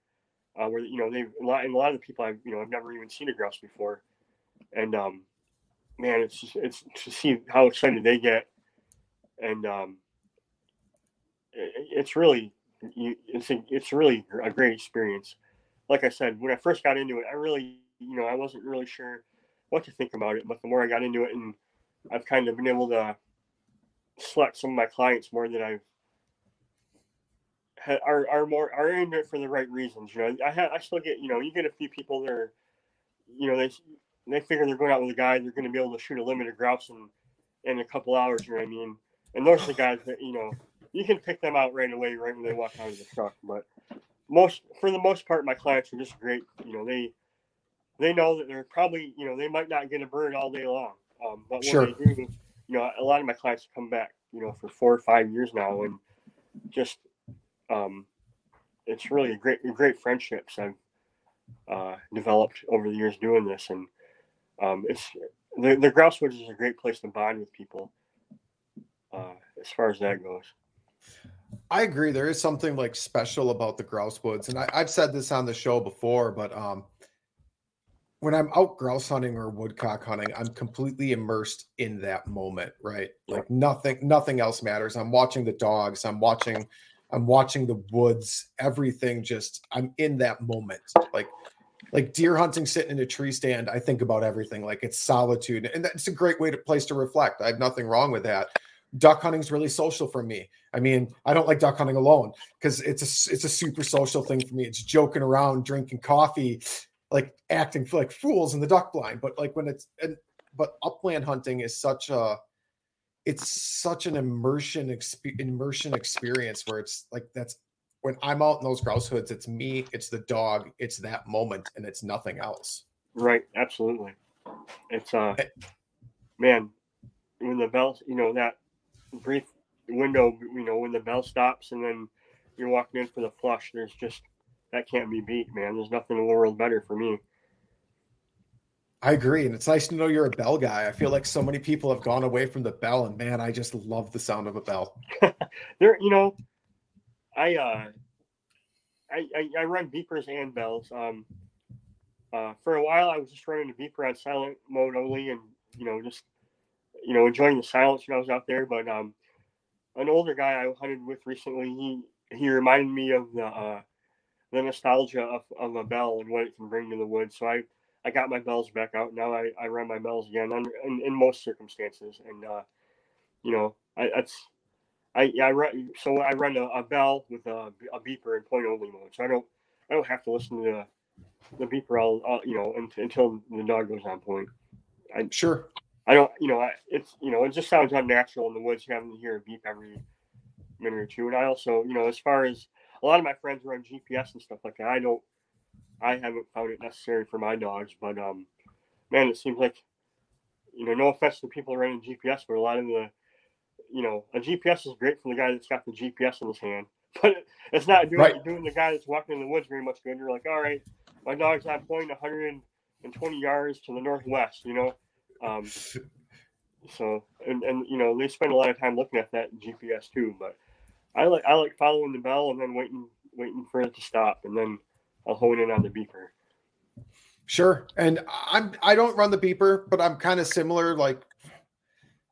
uh, where you know they a lot and a lot of the people I've you know I've never even seen a grouse before, and um, man, it's just, it's to see how excited they get, and um, it, it's really you it's a, it's really a great experience. Like I said, when I first got into it, I really you know I wasn't really sure what to think about it, but the more I got into it, and I've kind of been able to select some of my clients more than I've are are more are in it for the right reasons. You know, I have I still get you know you get a few people that are, you know they they figure they're going out with a guy they're going to be able to shoot a limited grouse in in a couple hours. You know what I mean? And those are the guys that you know you can pick them out right away right when they walk out of the truck. But most for the most part, my clients are just great. You know they they know that they're probably you know they might not get a bird all day long, um, but when sure. they do, you know a lot of my clients come back you know for four or five years now and just um, it's really a great, great friendships I've uh, developed over the years doing this, and um, it's the the grouse woods is a great place to bond with people. Uh, as far as that goes. I agree. There is something like special about the grouse woods, and I, have said this on the show before, but um, when I'm out grouse hunting or woodcock hunting, I'm completely immersed in that moment, right? Like nothing, nothing else matters. I'm watching the dogs. I'm watching I'm watching the woods, everything just I'm in that moment. Like like deer hunting sitting in a tree stand, I think about everything. Like it's solitude. And that's a great way to place to reflect. I have nothing wrong with that. duck hunting is really social for me. I mean, I don't like duck hunting alone because it's a it's a super social thing for me. It's joking around, drinking coffee, like acting like fools in the duck blind. But like when it's and but upland hunting is such a it's such an immersion exp- immersion experience where it's like that's when I'm out in those grouse hoods, it's me, it's the dog, it's that moment, and it's nothing else. Right, absolutely. It's uh, Eh. man, when the bell, you know, that brief window, you know, when the bell stops and then you're walking in for the flush, there's just that can't be beat, man. There's nothing in the world better for me. I agree, and it's nice to know you're a bell guy. I feel like so many people have gone away from the bell, and man, I just love the sound of a bell. [laughs] There, you know, I uh, I, I I run beepers and bells. Um, uh, for a while, I was just running the beeper on silent mode only, and you know, just you know, enjoying the silence when I was out there. But um, an older guy I hunted with recently, he he reminded me of the uh, the nostalgia of, of a bell and what it can bring to the woods. So I I got my bells back out. Now I, I run my bells again under, in, in most circumstances, and uh, you know, I that's I yeah, I run so I run a, a bell with a, a beeper in point only mode, so I don't I don't have to listen to the, the beeper all, all you know until, until the dog goes on point. I Sure. I don't you know I, it's you know it just sounds unnatural in the woods having to hear a beep every minute or two. And I also you know as far as a lot of my friends run GPS and stuff like that, I don't I haven't found it necessary for my dogs, but um man, it seems like you know no offense to people running GPS, but a lot of the you know, a GPS is great for the guy that's got the GPS in his hand, [laughs] but it's not doing Right. doing the guy that's walking in the woods very much good. You're like, all right, my dog's on point 120 yards to the northwest, you know. Um, [laughs] so and and you know they spend a lot of time looking at that GPS too, but I like I like following the bell and then waiting waiting for it to stop, and then I'll hone in on the beeper. Sure. And I'm I don't run the beeper, but I'm kind of similar. Like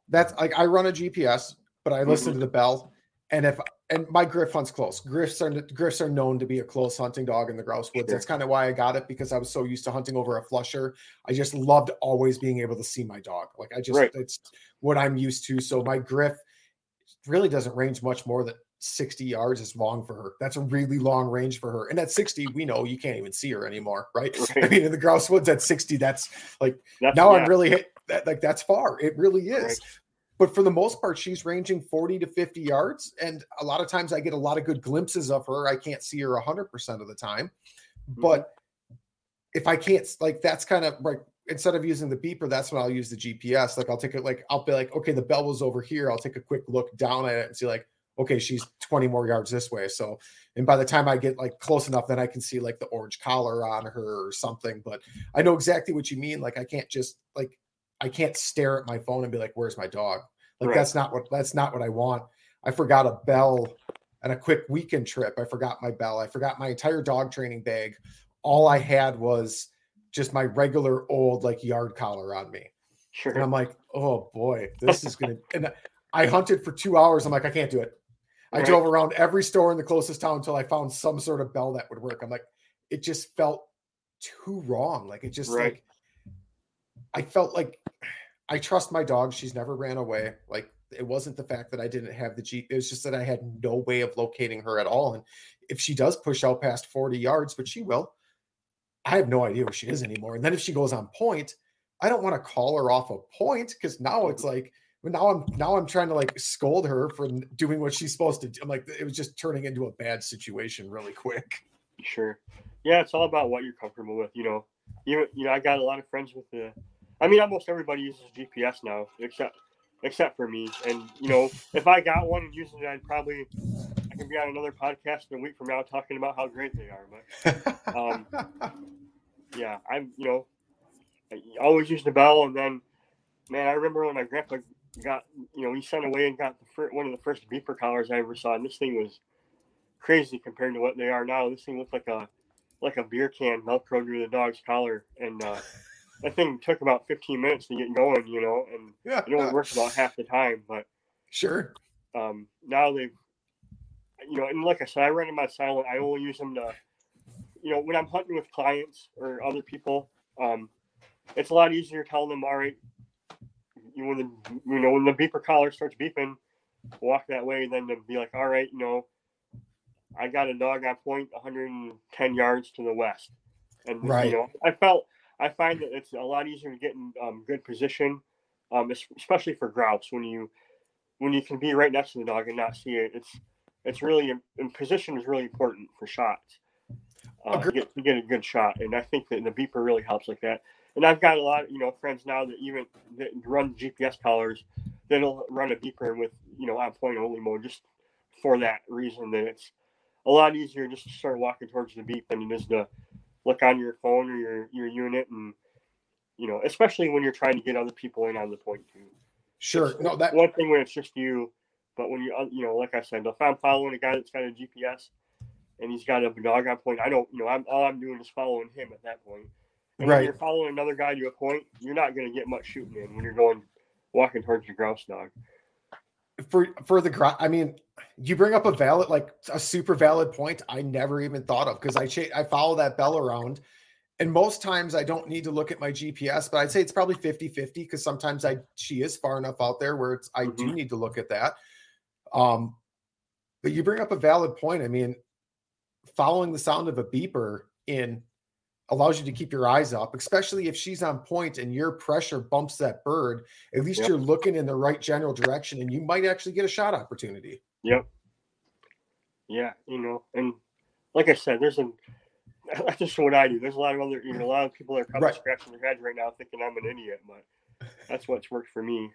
that's like I run a GPS, but I listen mm-hmm. to the bell. And if and my griff hunts close. Griffs are griffs are known to be a close hunting dog in the grouse woods. Sure. That's kind of why I got it because I was so used to hunting over a flusher. I just loved always being able to see my dog. Like I just Right. it's what I'm used to. So my griff really doesn't range much more than 60 yards is long for her. That's a really long range for her. And at 60, we know you can't even see her anymore, right? [laughs] I mean, in the grouse woods at 60, that's like That's, now yeah, I'm really hit that like that's far. It really is. Right. But for the most part, she's ranging 40 to 50 yards. And a lot of times I get a lot of good glimpses of her. I can't see her 100% of the time. Mm-hmm. But if I can't, like, that's kind of like, instead of using the beeper, that's when I'll use the GPS. Like, I'll take it, like, I'll be like, okay, the bell was over here. I'll take a quick look down at it and see, like, okay, she's 20 more yards this way. So, and by the time I get like close enough, then I can see like the orange collar on her or something. But I know exactly what you mean. Like, I can't just like, I can't stare at my phone and be like, "Where's my dog?" Like Right. that's not what that's not what I want. I forgot a bell and a quick weekend trip. I forgot my bell. I forgot my entire dog training bag. All I had was just my regular old like yard collar on me. Sure. And. I'm like, "Oh boy, this is gonna." [laughs] and I hunted for two hours. I'm like, I can't do it. I Right. drove around every store in the closest town until I found some sort of bell that would work. I'm like, it just felt too wrong. Like it just Right. like I felt like I trust my dog. She's never ran away. Like it wasn't the fact that I didn't have the Jeep. It was just that I had no way of locating her at all. And if she does push out past 40 yards, but she will, I have no idea where she is anymore. And then if she goes on point, I don't want to call her off a point because now it's like well, now I'm now I'm trying to like scold her for doing what she's supposed to do. I'm like, it was just turning into a bad situation really quick. Sure. Yeah, it's all about what you're comfortable with. You know, you you know, I got a lot of friends with the. I mean, almost everybody uses GPS now, except except for me. And you know, if I got one and using it, I'd probably I can be on another podcast in a week from now talking about how great they are. But Um, [laughs] yeah, I'm you know, I always use the bell, and then man, I remember when my grandpa got you know he sent away and got the fir- one of the first beeper collars I ever saw, and this thing was crazy compared to what they are now. This thing looked like a like a beer can velcroed to the dog's collar, and uh, [laughs] that thing took about 15 minutes to get going, you know, and yeah, it only worked about half the time. But sure. um, now they've, you know, and like I said, I run them on silent. I only use them to, you know, when I'm hunting with clients or other people, um, it's a lot easier telling them, all right, you when the you know when the beeper collar starts beeping, walk that way, and then to be like, all right, you know, I got a dog on point 110 yards to the west. And, Right. you know, I felt, I find that it's a lot easier to get in um, good position, um, especially for grouse when you, when you can be right next to the dog and not see it. It's, it's really, and position is really important for shots. Uh, to, get, to get a good shot. And I think that the beeper really helps like that. And I've got a lot, you know, friends now that even that run GPS collars that'll run a beeper with, you know, on point only mode just for that reason that it's a lot easier just to start walking towards the beep than it is to look on your phone or your, your unit and you know, especially when you're trying to get other people in on the point too. Sure. It's No, that one thing when it's just you, but when you uh, you know, like I said, if I'm following a guy that's got a GPS and he's got a dog on point, I don't, you know, I'm all I'm doing is following him at that point. And Right. you're following another guy to a point, you're not going to get much shooting in when you're going walking towards your grouse dog. for for the grouse, I mean, you bring up a valid like a super valid point I never even thought of because I cha- I follow that bell around and most times I don't need to look at my GPS, but I'd say it's probably 50-50 because sometimes I she is far enough out there where it's I do Mhm. need to look at that. Um but you bring up a valid point. I mean, following the sound of a beeper in allows you to keep your eyes up, especially if she's on point and your pressure bumps that bird. At least Yep. you're looking in the right general direction and you might actually get a shot opportunity. Yep. Yeah, you know, and like I said, there's a [laughs] that's just what I do. There's a lot of other, you know, a lot of people are probably Right. scratching their heads right now thinking I'm an idiot, but that's what's worked for me.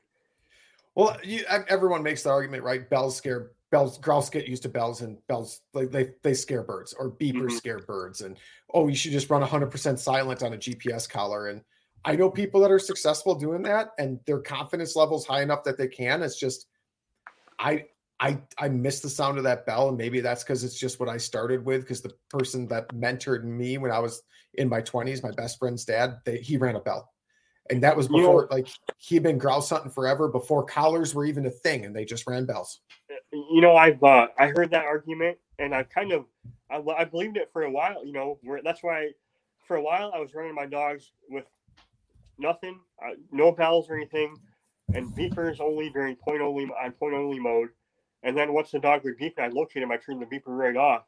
Well, you, everyone makes the argument, right? Bells scare bells. Grouse get used to bells, and bells like they they scare birds, or beepers Mhm. scare birds. And oh, you should just run 100% silent on a GPS collar. And I know people that are successful doing that, and their confidence levels high enough that they can. It's just I I I miss the sound of that bell, and maybe that's because it's just what I started with. Because the person that mentored me when I was in my 20s, my best friend's dad, they, he ran a bell. And that was You know- before, like, he'd been grouse hunting forever before collars were even a thing, and they just ran bells. You know, I've uh, I heard that argument, and I kind of I, I believed it for a while. You know, where that's why for a while I was running my dogs with nothing, uh, no bells or anything, and beepers only during point only on point only mode. And then once the dog would beep, and I located him. I turned the beeper right off.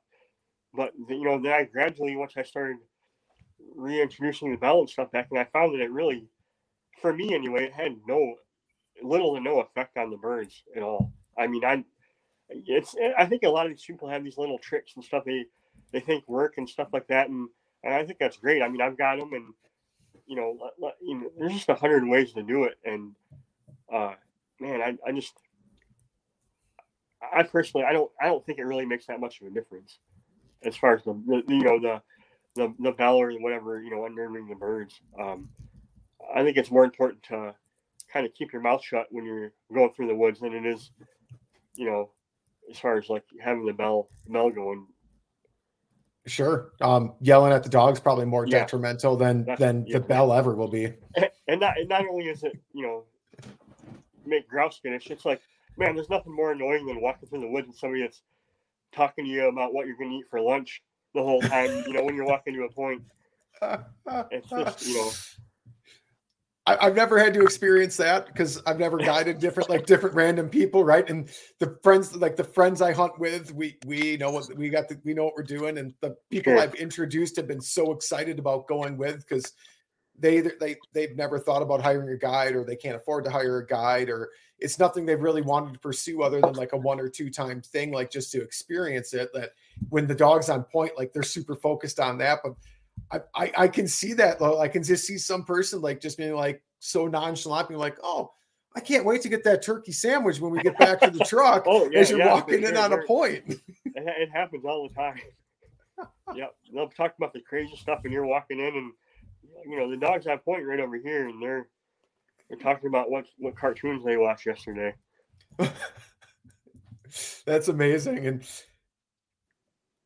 But the, you know, then I gradually once I started reintroducing the bell and stuff back, and I found that it really, for me anyway, it had no little to no effect on the birds at all. I mean, I it's I think a lot of these people have these little tricks and stuff they they think work and stuff like that, and and I think that's great. I mean, I've got them, and you know, you know there's just a hundred ways to do it, and uh, man, I I just I personally I don't I don't think it really makes that much of a difference as far as the, the you know the the the bell or whatever you know unnerving the birds. Um, I think it's more important to kind of keep your mouth shut when you're going through the woods than it is, you know, as far as like having the bell bell going. Sure. Um, yelling at the dog's probably more Yeah. detrimental than That's- than yeah. the bell ever will be. And not and not only is it you know make grouse finish, it's like man, there's nothing more annoying than walking through the woods and somebody that's talking to you about what you're going to eat for lunch the whole time. you know, when you're walking to a point, [laughs] it's just you know. I, I've never had to experience that because I've never guided different like different random people, right? And the friends, like the friends I hunt with, we we know what we got. The, we know what we're doing, and the people Sure. I've introduced have been so excited about going with because they either- they they've never thought about hiring a guide, or they can't afford to hire a guide, or it's nothing they've really wanted to pursue other than like a one or two time thing, like just to experience it. That when the dog's on point, like they're super focused on that, but I, I, I can see that though. I can just see some person like just being like so nonchalant, being like, "Oh, I can't wait to get that turkey sandwich when we get back to the [laughs] truck." Oh yeah, as you're yeah, walking in on a point. [laughs] It, it happens all the time. [laughs] yep, they'll talk about the crazy stuff, and you're walking in, and you know the dogs have point right over here, and they're they're talking about what what cartoons they watched yesterday. That's amazing, and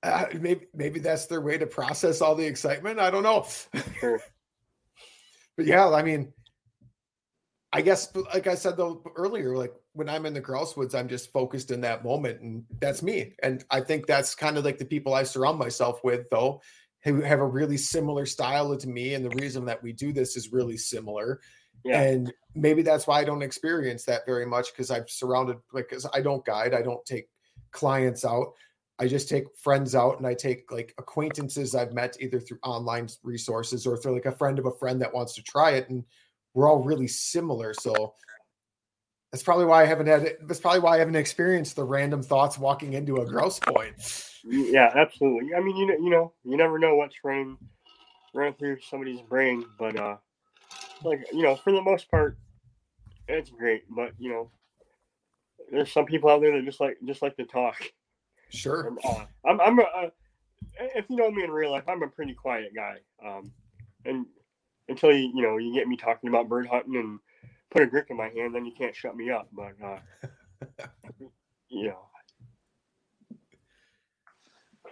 uh, maybe maybe that's their way to process all the excitement. I don't know. Sure. [laughs] but yeah, I mean, I guess like I said though earlier, like when I'm in the grouse woods, I'm just focused in that moment, and that's me. And I think that's kind of like the people I surround myself with, though, who have a really similar style to me. And the reason that we do this is really similar. Yeah. And maybe that's why I don't experience that very much because I'm surrounded like because I don't guide, I don't take clients out. I just take friends out and I take like acquaintances I've met either through online resources or through like a friend of a friend that wants to try it. And we're all really similar. So that's probably why I haven't had it. That's probably why I haven't experienced the random thoughts walking into a grouse point. Yeah, absolutely. I mean, you know, you know, you never know what's running running through somebody's brain, but uh, like you know, for the most part, it's great. But you know, there's some people out there that just like just like to talk. Sure. And, uh, I'm I'm a, uh, if you know me in real life, I'm a pretty quiet guy. Um, and until you you know you get me talking about bird hunting and put a grip in my hand, then you can't shut me up. But uh, [laughs] you know,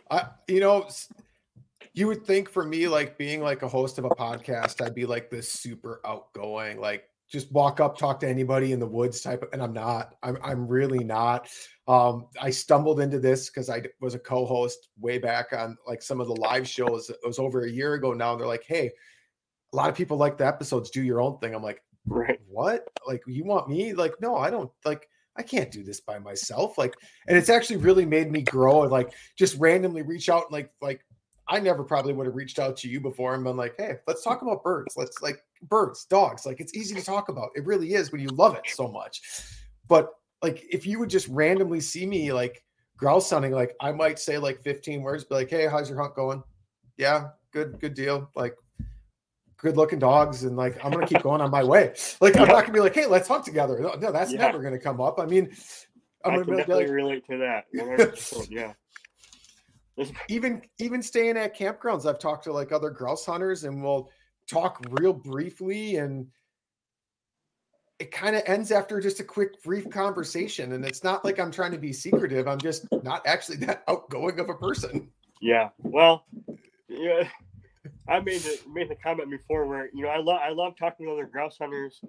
I, you know, you would think for me, like being like a host of a podcast, I'd be like this super outgoing, like just walk up, talk to anybody in the woods type of, and I'm not. I'm I'm really not. Um, I stumbled into this because I was a co-host way back on like some of the live shows. It was over a year ago now. And they're like, hey, a lot of people like the episodes, do your own thing. I'm like, right? what? Like, you want me? Like, no, I don't like, I can't do this by myself. Like, and it's actually really made me grow and like just randomly reach out and like, like, I never probably would have reached out to you before and been like, hey, let's talk about birds. Let's like birds, dogs. Like, it's easy to talk about. It really is when you love it so much. But like, if you would just randomly see me like grouse hunting, like, I might say like 15 words, be like, hey, how's your hunt going? Yeah, good, good deal. Like, good looking dogs and like I'm gonna keep going on my way. Like I'm not gonna be like, hey, let's hunt together. No, no that's Yeah. never gonna come up. I mean, I'm I can definitely like, relate to that. [laughs] yeah. Even even staying at campgrounds, I've talked to like other grouse hunters and we'll talk real briefly and it kind of ends after just a quick brief conversation. And it's not like I'm trying to be secretive. I'm just not actually that outgoing of a person. Yeah. Well, yeah. I made the made the comment before where you know I love I love talking to other grouse hunters,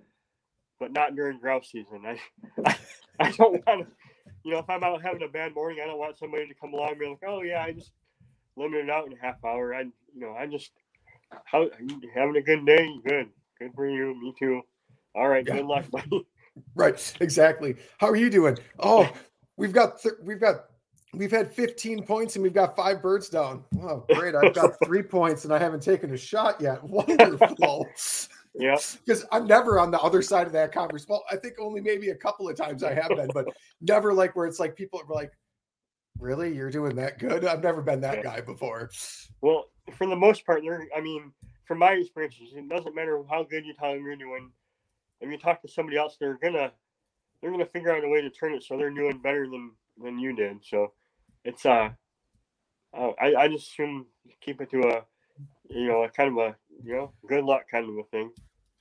but not during grouse season. I I, [laughs] I don't want to, you know, if I'm out having a bad morning, I don't want somebody to come along and be like, oh yeah, I just limited out in a half hour. I you know I just how are you having a good day? Good, good for you. Me too. All right. Yeah. Good luck, buddy. [laughs] Right. Exactly. How are you doing? Oh, we've got th- we've got we've had 15 points and we've got five birds down. Oh, great. I've got [laughs] three points and I haven't taken a shot yet. [laughs] Wonderful. Yeah. Because I'm never on the other side of that conversation. Well, I think only maybe a couple of times I have been, but never like where it's like people are like, really? You're doing that good? I've never been that Yeah. guy before. Well, for the most part, there. I mean, from my experiences, it doesn't matter how good you tell them you're doing. If you talk to somebody else, they're gonna they're gonna figure out a way to turn it so they're doing better than than you did. So it's uh, uh I I just assume keep it to a you know a kind of a you know good luck kind of a thing.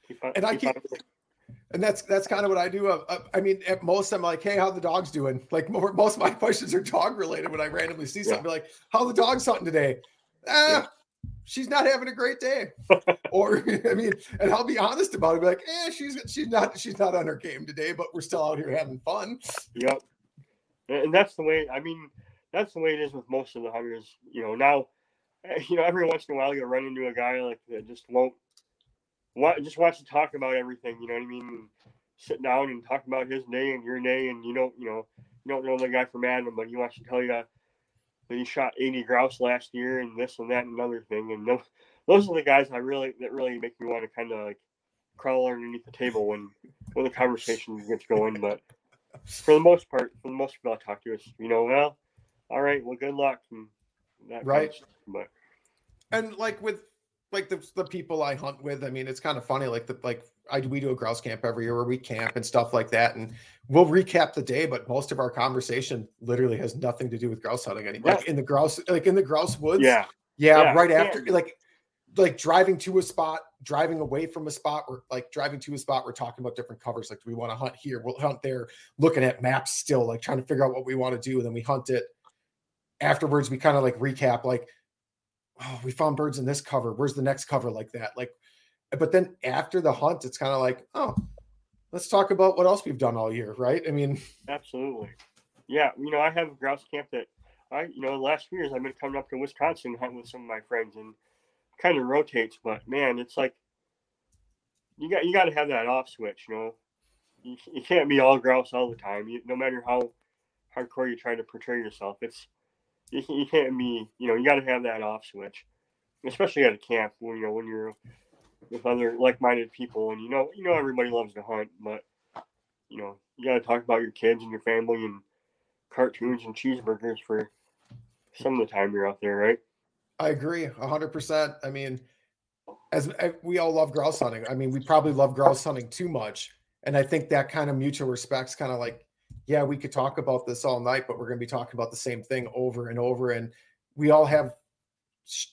Keep on, And I keep on- And that's that's kind of what I do. Uh, uh, I mean, at most I'm like, hey, how the dogs doing? Like more, [laughs] most of my questions are dog related. When I randomly see something, be like, how the dogs hunting today? Ah, she's not having a great day. [laughs] or [laughs] I mean, and I'll be honest about it. Be like, eh, she's she's not she's not on her game today, but we're still out here having fun. Yep. And and that's the way. I mean, that's the way it is with most of the hunters. You know, now, eh, you know, every once in a while you'll run into a guy like that just won't want just wants to talk about everything. You know what I mean? Sit down and talk about his day and your day, and you don't, you know, you don't know the guy from Adam, but he wants to tell you that he shot 80 grouse last year and this and that and another thing. And those, those are the guys I really that really make me want to kind of like crawl underneath the table when when the conversation gets going. But for the most part, for the most people I talk to, it's you know, well, all right, well, good luck and that Right. stuff. But And like with like the, the people I hunt with, I mean, it's kind of funny. Like the like I we do a grouse camp every year where we camp and stuff like that, and we'll recap the day. But most of our conversation literally has nothing to do with grouse hunting anymore. Like in the grouse, like in the grouse woods. yeah, yeah, yeah, right yeah. after like like driving to a spot, driving away from a spot, or like driving to a spot, we're talking about different covers. Like, do we want to hunt here? We'll hunt there, looking at maps still, like trying to figure out what we want to do. And then we hunt it. Afterwards, we kind of like recap, like, oh, we found birds in this cover. Where's the next cover like that? Like, but then after the hunt, it's kind of like, oh, let's talk about what else we've done all year, right? I mean, absolutely. Yeah, you know, I have a grouse camp that I, you know, the last few years I've been coming up to Wisconsin hunting with some of my friends and kind of rotates. But man, it's like you got you got to have that off switch. You know, you, you can't be all grouse all the time. You, no matter how hardcore you try to portray yourself, it's you, you can't be. You know, you got to have that off switch, especially at a camp when you know when you're with other like-minded people, and you know you know everybody loves to hunt, but you know you got to talk about your kids and your family and cartoons and cheeseburgers for some of the time you're out there, right? I agree, hundred percent. I mean, as eh, we all love grouse hunting. I mean, we probably love grouse hunting too much, and I think that kind of mutual respect's kind of like, yeah, we could talk about this all night, but we're going to be talking about the same thing over and over, and we all have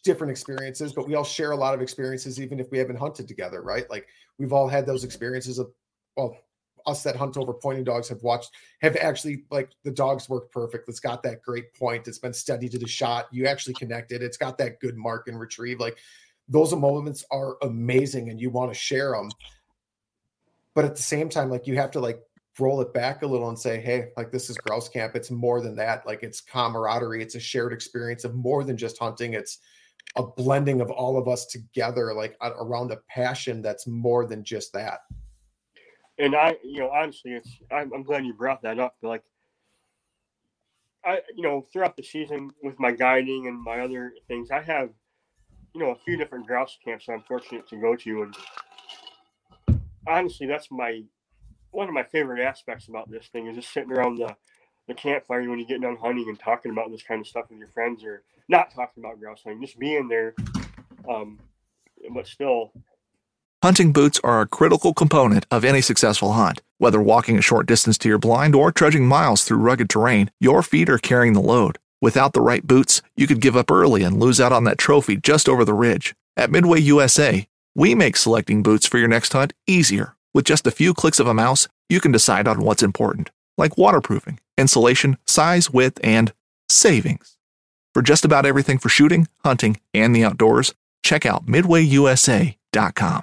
different experiences, but we all share a lot of experiences, even if we haven't hunted together, right? Like we've all had those mm-hmm. experiences of, well, us that hunt over pointing dogs have watched, have actually like the dogs work perfect. It's got that great point. It's been steady to the shot. You actually connected. It's got that good mark and retrieve. Like those moments are amazing and you want to share them. But at the same time, like you have to like roll it back a little and say, hey, like this is grouse camp. It's more than that. Like it's camaraderie. It's a shared experience of more than just hunting. It's a blending of all of us together, like around a passion that's more than just that and I, you know, honestly, it's I'm, I'm glad you brought that up. Like, I, you know, throughout the season with my guiding and my other things, I have, you know, a few different grouse camps I'm fortunate to go to, and honestly, that's my one of my favorite aspects about this thing is just sitting around the the campfire when you're getting done hunting and talking about this kind of stuff with your friends, or not talking about grouse hunting, just being there. Um, but still, Hunting boots are a critical component of any successful hunt. Whether walking a short distance to your blind or trudging miles through rugged terrain, your feet are carrying the load. Without the right boots, you could give up early and lose out on that trophy just over the ridge. At Midway USA, we make selecting boots for your next hunt easier. With just a few clicks of a mouse, you can decide on what's important, like waterproofing, insulation, size, width, and savings. For just about everything for shooting, hunting, and the outdoors, check out midwayusa.com.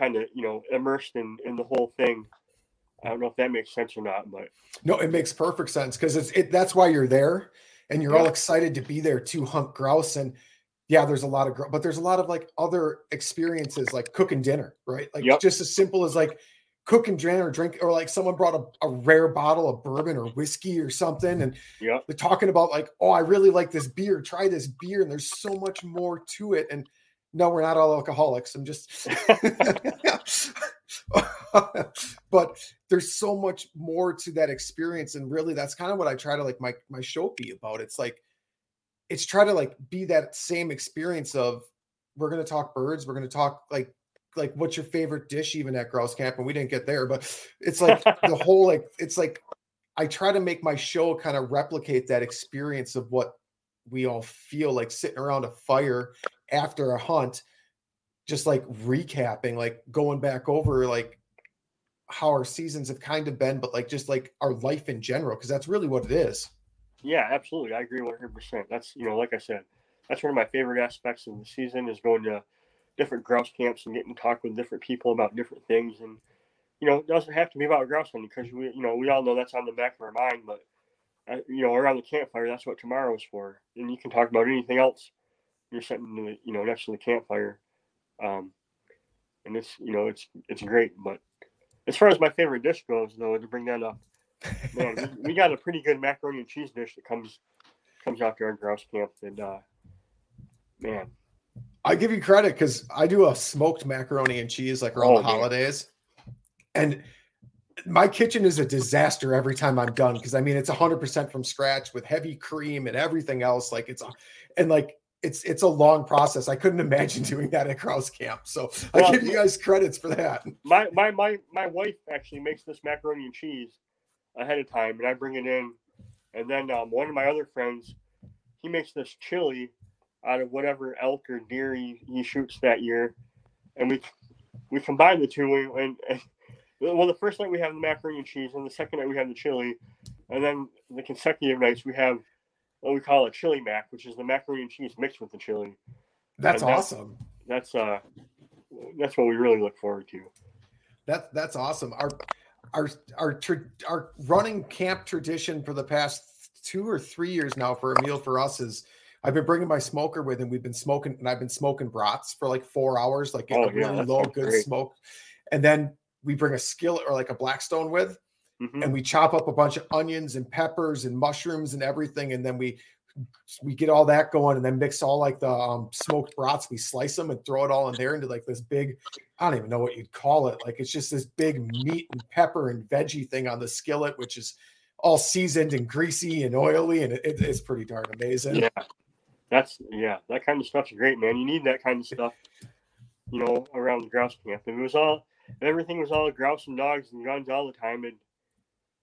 kind of you know immersed in in the whole thing. I don't know if that makes sense or not, but no, it makes perfect sense because it's it. That's why you're there, and you're yeah. all excited to be there to hunt grouse. And yeah, there's a lot of, but there's a lot of like other experiences, like cooking dinner, right? Like yep. just as simple as like cooking dinner or drink, or like someone brought a, a rare bottle of bourbon or whiskey or something, and yep. they're talking about like, oh, I really like this beer. Try this beer, and there's so much more to it, and no, we're not all alcoholics. I'm just, [laughs] but there's so much more to that experience. And really, that's kind of what I try to like my, my show be about. It's like, it's try to like be that same experience of we're going to talk birds. We're going to talk like, like what's your favorite dish even at grouse camp and we didn't get there but it's like the [laughs] whole like it's like i try to make my show kind of replicate that experience of what we all feel like sitting around a fire after a hunt, just like recapping, like going back over like how our seasons have kind of been, but like just like our life in general, because that's really what it is. Yeah, absolutely. I agree 100%. That's, you know, like I said, that's one of my favorite aspects of the season is going to different grouse camps and getting to talk with different people about different things. And, you know, it doesn't have to be about grouse hunting because we, you know, we all know that's on the back of our mind, but, uh, you know, around the campfire, that's what tomorrow is for. And you can talk about anything else you're sitting you know next to the campfire. Um, and it's you know it's it's great but as far as my favorite dish goes though to bring that up man we, we, got a pretty good macaroni and cheese dish that comes comes after our grouse camp and uh, man. I give you credit because i do a smoked macaroni and cheese like around oh, the holidays. Man. and my kitchen is a disaster every time I'm done because I mean it's 100% from scratch with heavy cream and everything else like it's and like it's it's a long process. I couldn't imagine [laughs] doing that at grouse camp. So well, I give you guys credits for that. My my my my wife actually makes this macaroni and cheese ahead of time, and I bring it in, and then um, one of my other friends, he makes this chili out of whatever elk or deer he, he shoots that year, and we we combine the two. And, and well, the first night we have the macaroni and cheese, and the second night we have the chili, and then the consecutive nights we have what we call a chili mac, which is the macaroni and cheese mixed with the chili. That's awesome. That's, that's uh, that's what we really look forward to. That that's awesome. Our our our our running camp tradition for the past two or three years now for a meal for us is I've been bringing my smoker with, and we've been smoking, and I've been smoking brats for like four hours, like oh, a yeah, really low, good great. smoke. And then we bring a skillet or like a Blackstone with, mm-hmm. and we chop up a bunch of onions and peppers and mushrooms and everything, and then we we get all that going, and then mix all like the um, smoked brats. We slice them and throw it all in there into like this big, I don't even know what you'd call it. Like it's just this big meat and pepper and veggie thing on the skillet, which is all seasoned and greasy and oily, and it, it's pretty darn amazing. Yeah, that's yeah, that kind of stuff's great, man. You need that kind of stuff, you know, around the grouse camp. If it was all, everything was all grouse and dogs and guns all the time, and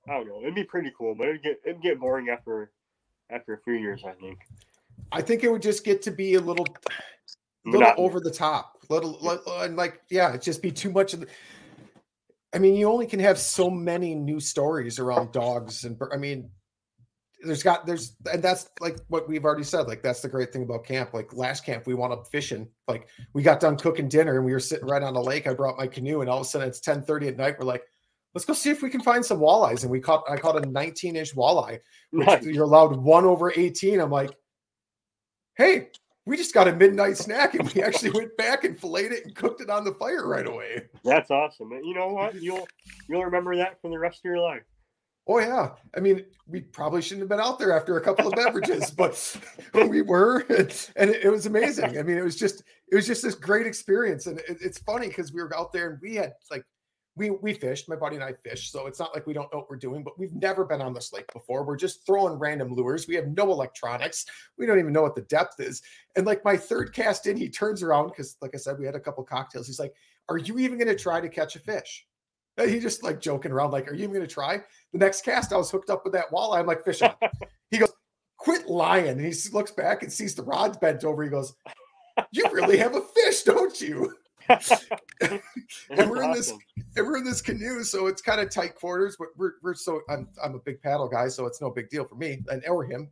I don't know, it'd be pretty cool, but it'd get it'd get boring after after a few years, I think. I think it would just get to be a little, little Not, over the top, little, and like yeah, it just be too much of the. I mean, you only can have so many new stories around dogs, and I mean, there's got there's and that's like what we've already said like that's the great thing about camp like last camp we went up fishing like we got done cooking dinner and we were sitting right on the lake i brought my canoe and all of a sudden it's 10 30 at night we're like let's go see if we can find some walleyes. And we caught i caught a 19 inch walleye nice. you're allowed one over 18 i'm like hey we just got a midnight snack and we actually went back and filleted it and cooked it on the fire right away. That's awesome you know what? You'll you'll remember that for the rest of your life. Oh yeah, I mean, we probably shouldn't have been out there after a couple of beverages, [laughs] but we were, and it, was amazing. I mean, it was just, it was just this great experience, and it, it's funny because we were out there and we had like, we we fished. My buddy and I fished, so it's not like we don't know what we're doing, but we've never been on this lake before. We're just throwing random lures. We have no electronics. We don't even know what the depth is. And like my third cast in, he turns around because, like I said, we had a couple cocktails. He's like, "Are you even going to try to catch a fish?" He just like joking around, like, "Are you even going to try?" The next cast, I was hooked up with that walleye. I'm like, "Fish on." [laughs] he goes, "Quit lying!" And he looks back and sees the rod's bent over. He goes, "You really have a fish, don't you?" And we're in this and we're in this canoe, so it's kind of tight quarters. But we're we're so I'm I'm a big paddle guy, so it's no big deal for me and or him.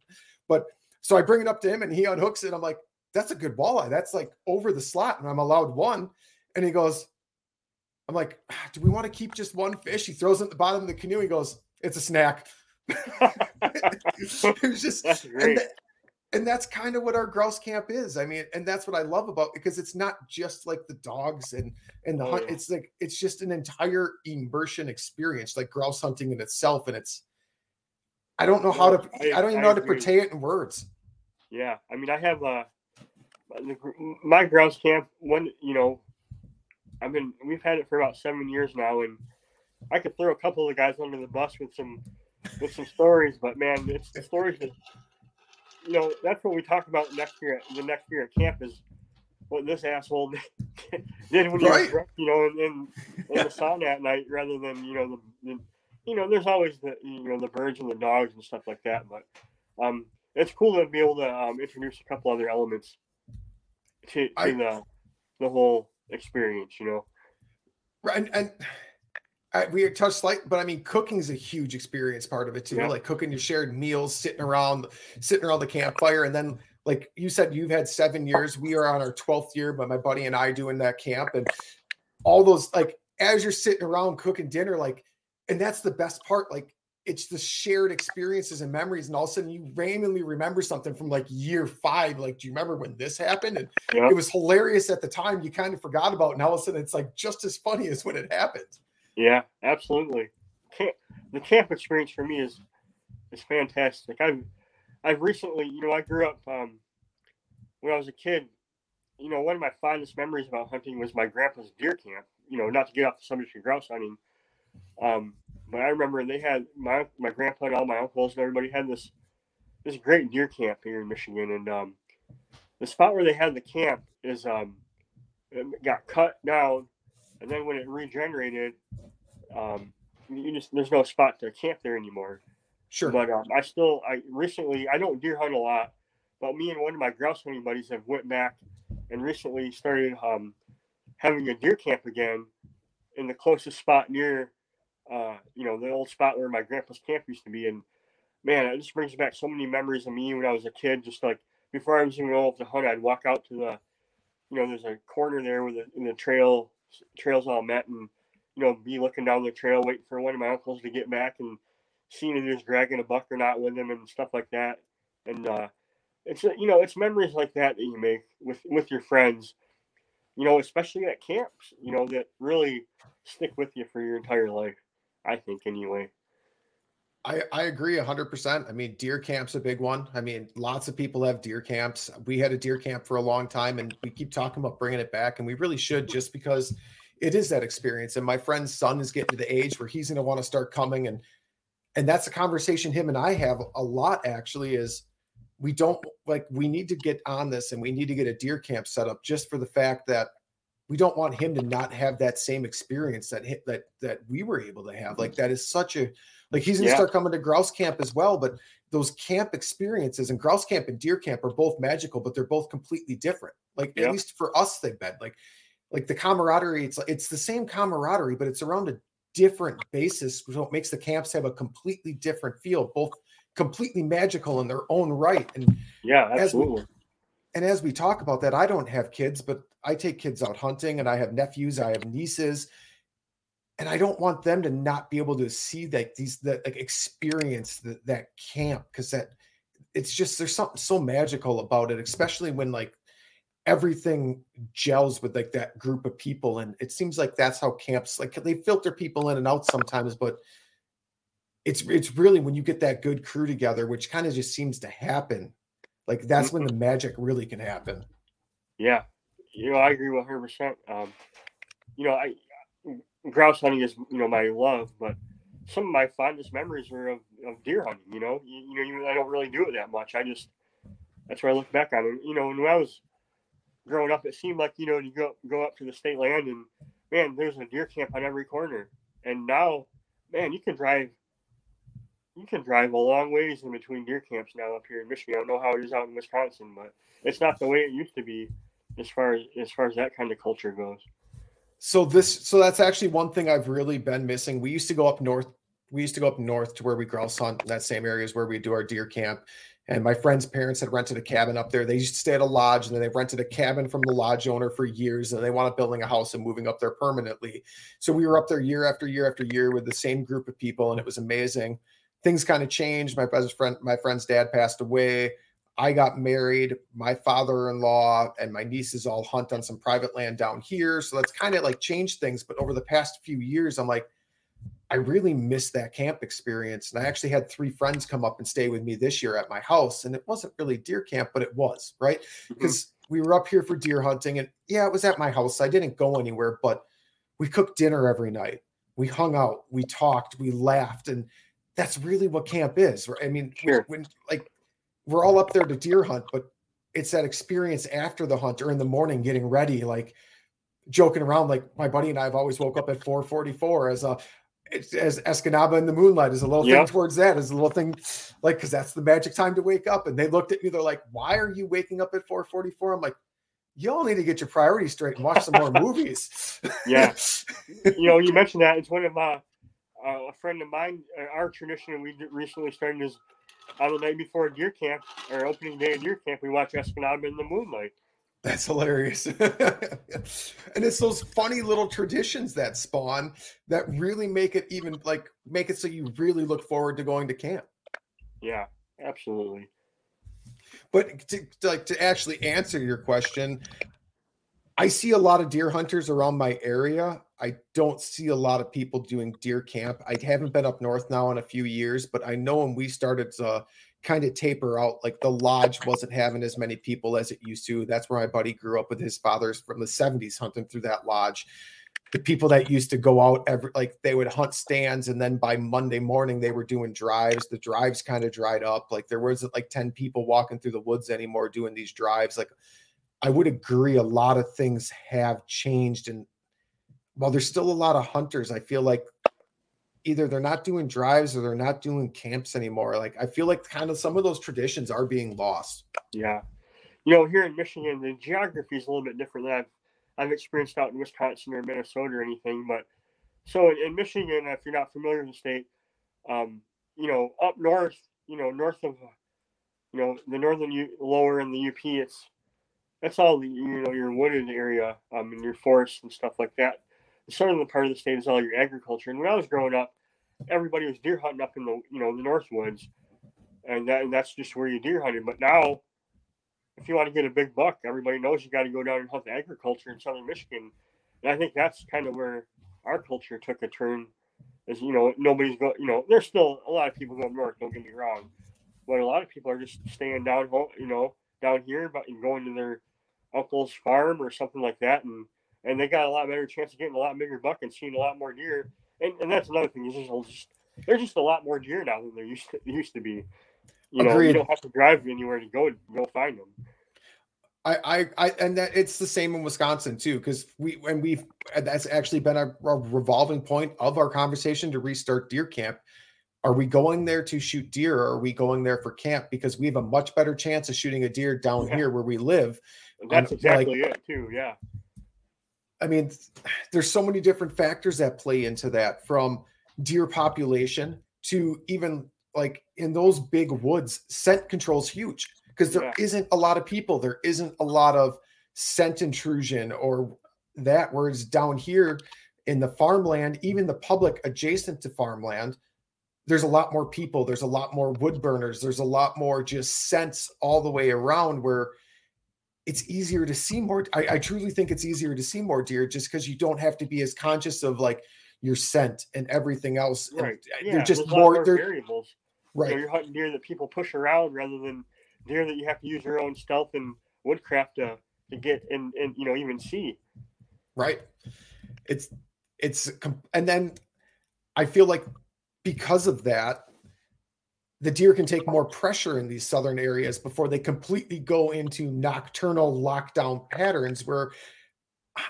But so I bring it up to him, and he unhooks it. I'm like, "That's a good walleye. That's like over the slot, and I'm allowed one." And he goes, I'm like, ah, do we want to keep just one fish? He throws it at the bottom of the canoe. He goes, it's a snack. [laughs] [laughs] it was just, and, that, and, that's kind of what our grouse camp is. I mean, and that's what I love about because it's not just like the dogs and and the oh, hunt. Yeah. It's like it's just an entire immersion experience, like grouse hunting in itself. And it's, I don't know how to, I, I don't even I know agree. how to portray it in words. Yeah, I mean, I have uh, my grouse camp. One, you know, I've been we've had it for about seven years now, and I could throw a couple of guys under the bus with some with some stories, but man, it's the stories that you know that's what we talk about next year. The next year at camp is what this asshole [laughs] did when right. he was, you know, in, in, in the sauna at night, rather than you know the, the, you know there's always the you know the birds and the dogs and stuff like that, but um, it's cool to be able to um, introduce a couple other elements to, to I, the the whole experience, you know. Right, and, and I, we touched slight, but I mean, cooking is a huge experience part of it too. Yeah. Like cooking your shared meals, sitting around, sitting around the campfire, and then like you said, you've had seven years. We are on our twelfth year, but my buddy and I doing that camp, and all those like as you're sitting around cooking dinner, like, and that's the best part. Like it's the shared experiences and memories, and all of a sudden you randomly remember something from like year five. Like, do you remember when this happened? And yep. it was hilarious at the time. You kind of forgot about, it, and all of a sudden it's like just as funny as when it happened. Yeah, absolutely. The camp experience for me is is fantastic. I've I've recently, you know, I grew up um, when I was a kid. You know, one of my fondest memories about hunting was my grandpa's deer camp. You know, not to get off the subject of grouse hunting. Um, but I remember they had my my grandpa and all my uncles and everybody had this this great deer camp here in Michigan, and um, the spot where they had the camp is um, got cut down, and then when it regenerated, um, you just there's no spot to camp there anymore. Sure. But um, I still I recently I don't deer hunt a lot, but me and one of my grouse hunting buddies have went back and recently started um, having a deer camp again in the closest spot near, uh, you know, the old spot where my grandpa's camp used to be. And man, it just brings back so many memories of me when I was a kid. Just like before I was even old to hunt, I'd walk out to the, you know, there's a corner there with the, in the trail trails all met, and you know, be looking down the trail, waiting for one of my uncles to get back, and seeing if he was dragging a buck or not with him, and stuff like that. And uh, it's you know, it's memories like that that you make with with your friends. You know, especially at camps. You know, that really stick with you for your entire life. I think anyway. I, I agree 100%. I mean, deer camp's a big one. I mean, lots of people have deer camps. We had a deer camp for a long time and we keep talking about bringing it back. And we really should just because it is that experience. And my friend's son is getting to the age where he's going to want to start coming. And, and that's a conversation him and I have a lot actually is we don't like, we need to get on this and we need to get a deer camp set up just for the fact that we don't want him to not have that same experience that that that we were able to have. Like that is such a like he's gonna yeah. start coming to grouse camp as well. But those camp experiences and grouse camp and deer camp are both magical, but they're both completely different. Like yeah. at least for us, they've been like like the camaraderie. It's it's the same camaraderie, but it's around a different basis. So it makes the camps have a completely different feel, both completely magical in their own right. And yeah, absolutely. As we, and as we talk about that, I don't have kids, but I take kids out hunting and I have nephews, I have nieces, and I don't want them to not be able to see that these that like experience that that camp because that it's just there's something so magical about it, especially when like everything gels with like that group of people and it seems like that's how camps like they filter people in and out sometimes but it's it's really when you get that good crew together which kind of just seems to happen like that's when the mm-hmm. magic really can happen. Yeah. You know i agree 100% um you know i grouse hunting is you know my love, but some of my fondest memories are of, of deer hunting. You know, you, you know, you, I don't really do it that much. I just that's where I look back on it. You know, when I was growing up, it seemed like you know you go go up to the state land and man, there's a deer camp on every corner. And now, man, you can drive you can drive a long ways in between deer camps now up here in Michigan. I don't know how it is out in Wisconsin, but it's not the way it used to be as far as as far as that kind of culture goes. So this, so that's actually one thing I've really been missing. We used to go up north. We used to go up north to where we grouse hunt that same area is where we do our deer camp. And my friend's parents had rented a cabin up there. They used to stay at a lodge, and then they rented a cabin from the lodge owner for years. And they wanted building a house and moving up there permanently. So we were up there year after year after year with the same group of people, and it was amazing. Things kind of changed. My best friend, my friend's dad passed away. I got married. My father in law and my nieces all hunt on some private land down here. So that's kind of like changed things. But over the past few years, I'm like, I really miss that camp experience. And I actually had three friends come up and stay with me this year at my house. And it wasn't really deer camp, but it was, right? Because mm-hmm. we were up here for deer hunting. And yeah, it was at my house. I didn't go anywhere, but we cooked dinner every night. We hung out, we talked, we laughed. And that's really what camp is. Right? I mean, sure. when like we're all up there to deer hunt, but it's that experience after the hunt or in the morning getting ready, like joking around. Like my buddy and I have always woke up at 444 as a as Escanaba in the moonlight is a little yep. thing towards that is a little thing like because that's the magic time to wake up. And they looked at me, they're like, Why are you waking up at 444? I'm like, you all need to get your priorities straight and watch some more movies. yeah. [laughs] You know, you mentioned that. It's one of my uh, a friend of mine, uh, our tradition we recently started is on the night before deer camp or opening day of deer camp, we watch Escanaba in the moonlight. That's hilarious. [laughs] and it's those funny little traditions that spawn that really make it even like make it so you really look forward to going to camp. Yeah, absolutely. But to, to like to actually answer your question, I see a lot of deer hunters around my area. I don't see a lot of people doing deer camp. I haven't been up north now in a few years, but I know when we started to kind of taper out, like the lodge wasn't having as many people as it used to. That's where my buddy grew up with his fathers from the 70s hunting through that lodge. The people that used to go out every like they would hunt stands and then by Monday morning they were doing drives. The drives kind of dried up. Like there wasn't like 10 people walking through the woods anymore doing these drives. Like I would agree a lot of things have changed. And while there's still a lot of hunters, I feel like either they're not doing drives or they're not doing camps anymore. Like I feel like kind of some of those traditions are being lost. Yeah. You know, here in Michigan, the geography is a little bit different than I've I've experienced out in Wisconsin or Minnesota or anything. But so in, in Michigan, if you're not familiar with the state, um, you know, up north, you know, north of, you know, the northern U, lower in the UP, it's that's all you know your wooded area, um, and your forests and stuff like that. The southern part of the state is all your agriculture. And when I was growing up, everybody was deer hunting up in the you know the north woods, and that and that's just where you deer hunted. But now, if you want to get a big buck, everybody knows you got to go down and hunt the agriculture in southern Michigan, and I think that's kind of where our culture took a turn. Is you know nobody's going you know there's still a lot of people going north. Don't get me wrong, but a lot of people are just staying down home you know down here, but and going to their uncle's farm or something like that, and and they got a lot better chance of getting a lot bigger buck and seeing a lot more deer. And, and that's another thing. Is just, there's just a lot more deer now than there used to, used to be. You know, Agreed. you don't have to drive anywhere to go go find them. I, I, I, and that it's the same in Wisconsin too, because we, and we've, that's actually been a, a, revolving point of our conversation to restart deer camp. Are we going there to shoot deer or are we going there for camp? Because we have a much better chance of shooting a deer down yeah. here where we live. That's um, exactly like, it too. Yeah. I mean, there's so many different factors that play into that from deer population to even like in those big woods, scent control is huge because there yeah. not a lot of people. There isn't a lot of scent intrusion or that. Whereas down here in the farmland, even the public adjacent to farmland, there's a lot more people. There's a lot more wood burners. There's a lot more just scents all the way around where it's easier to see more. I, I truly think it's easier to see more deer just because you don't have to be as conscious of like your scent and everything else. Right. Uh, and yeah, they're just more, more variables. Right. You are hunting deer that people push around rather than deer that you have to use your own stealth and woodcraft to, to get and, and, you know, even see. Right. It's, it's, and then I feel like because of that, the deer can take more pressure in these southern areas before they completely go into nocturnal lockdown patterns where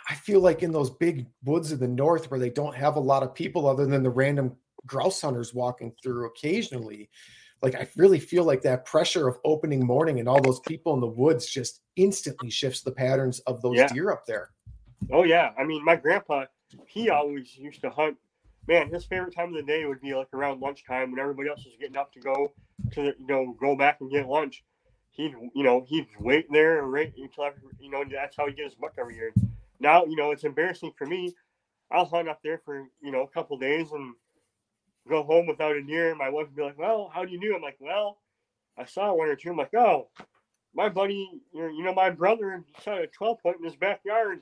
I feel like in those big woods of the north where they don't have a lot of people other than the random grouse hunters walking through occasionally. Like I really feel like that pressure of opening morning and all those people in the woods just instantly shifts the patterns of those yeah. deer up there. Oh yeah. I mean my grandpa, he always used to hunt man, his favorite time of the day would be like around lunchtime when everybody else was getting up to go to you know go back and get lunch. He'd you know he'd wait there and wait until you know that's how he get his buck every year. Now you know it's embarrassing for me. I'll hunt up there for you know a couple days and go home without a deer. And my wife would be like, "Well, how do you know?" I'm like, "Well, I saw one or two. I'm like, "Oh, my buddy, you know, my brother shot a 12 point in his backyard,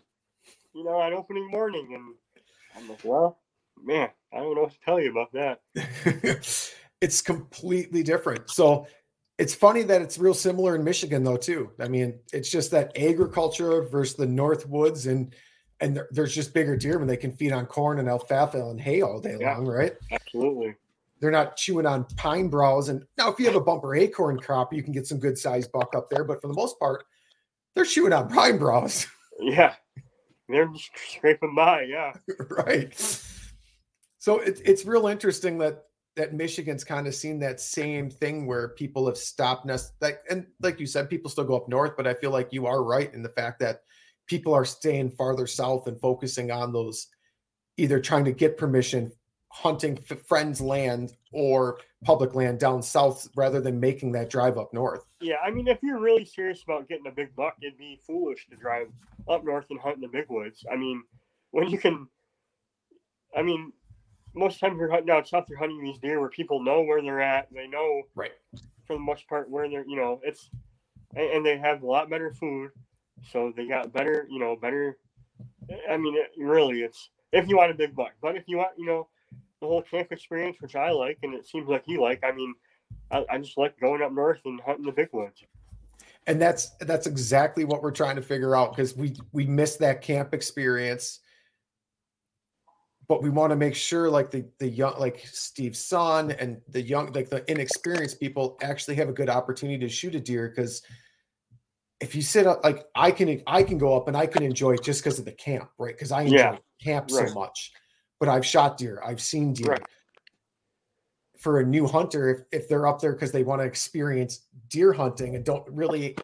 you know, on opening morning." And I'm like, "Well." Man, I don't know what to tell you about that. [laughs] it's completely different. So it's funny that it's real similar in Michigan though too. I mean, it's just that agriculture versus the North Woods and and there's just bigger deer when they can feed on corn and alfalfa and hay all day yeah, long, right? Absolutely. They're not chewing on pine boughs. And now, if you have a bumper acorn crop, you can get some good sized buck up there. But for the most part, they're chewing on pine boughs. Yeah, they're just scraping by. Yeah, [laughs] right. So it's it's real interesting that that Michigan's kind of seen that same thing where people have stopped nest like and like you said, people still go up north, but I feel like you are right in the fact that people are staying farther south and focusing on those either trying to get permission hunting friends land or public land down south rather than making that drive up north. Yeah i mean if you're really serious about getting a big buck it'd be foolish to drive up north and hunt in the big woods. I mean when you can i mean most times you're hunting down south, you're hunting these deer where people know where they're at. They know, right, for the most part, where they're. You know, it's and, and they have a lot better food, so they got better. You know, better. I mean, it, really, it's if you want a big buck, but if you want, you know, the whole camp experience, which I like, and it seems like you like. I mean, I, I just like going up north and hunting the big woods and that's that's exactly what we're trying to figure out because we we miss that camp experience but we want to make sure like the the young like Steve's son and the young like the inexperienced people actually have a good opportunity to shoot a deer because if you sit up like I can I can go up and I can enjoy it just because of the camp, right? Because I enjoy yeah, camp right. so much. But I've shot deer, I've seen deer. Right. For a new hunter, if, if they're up there because they want to experience deer hunting and don't really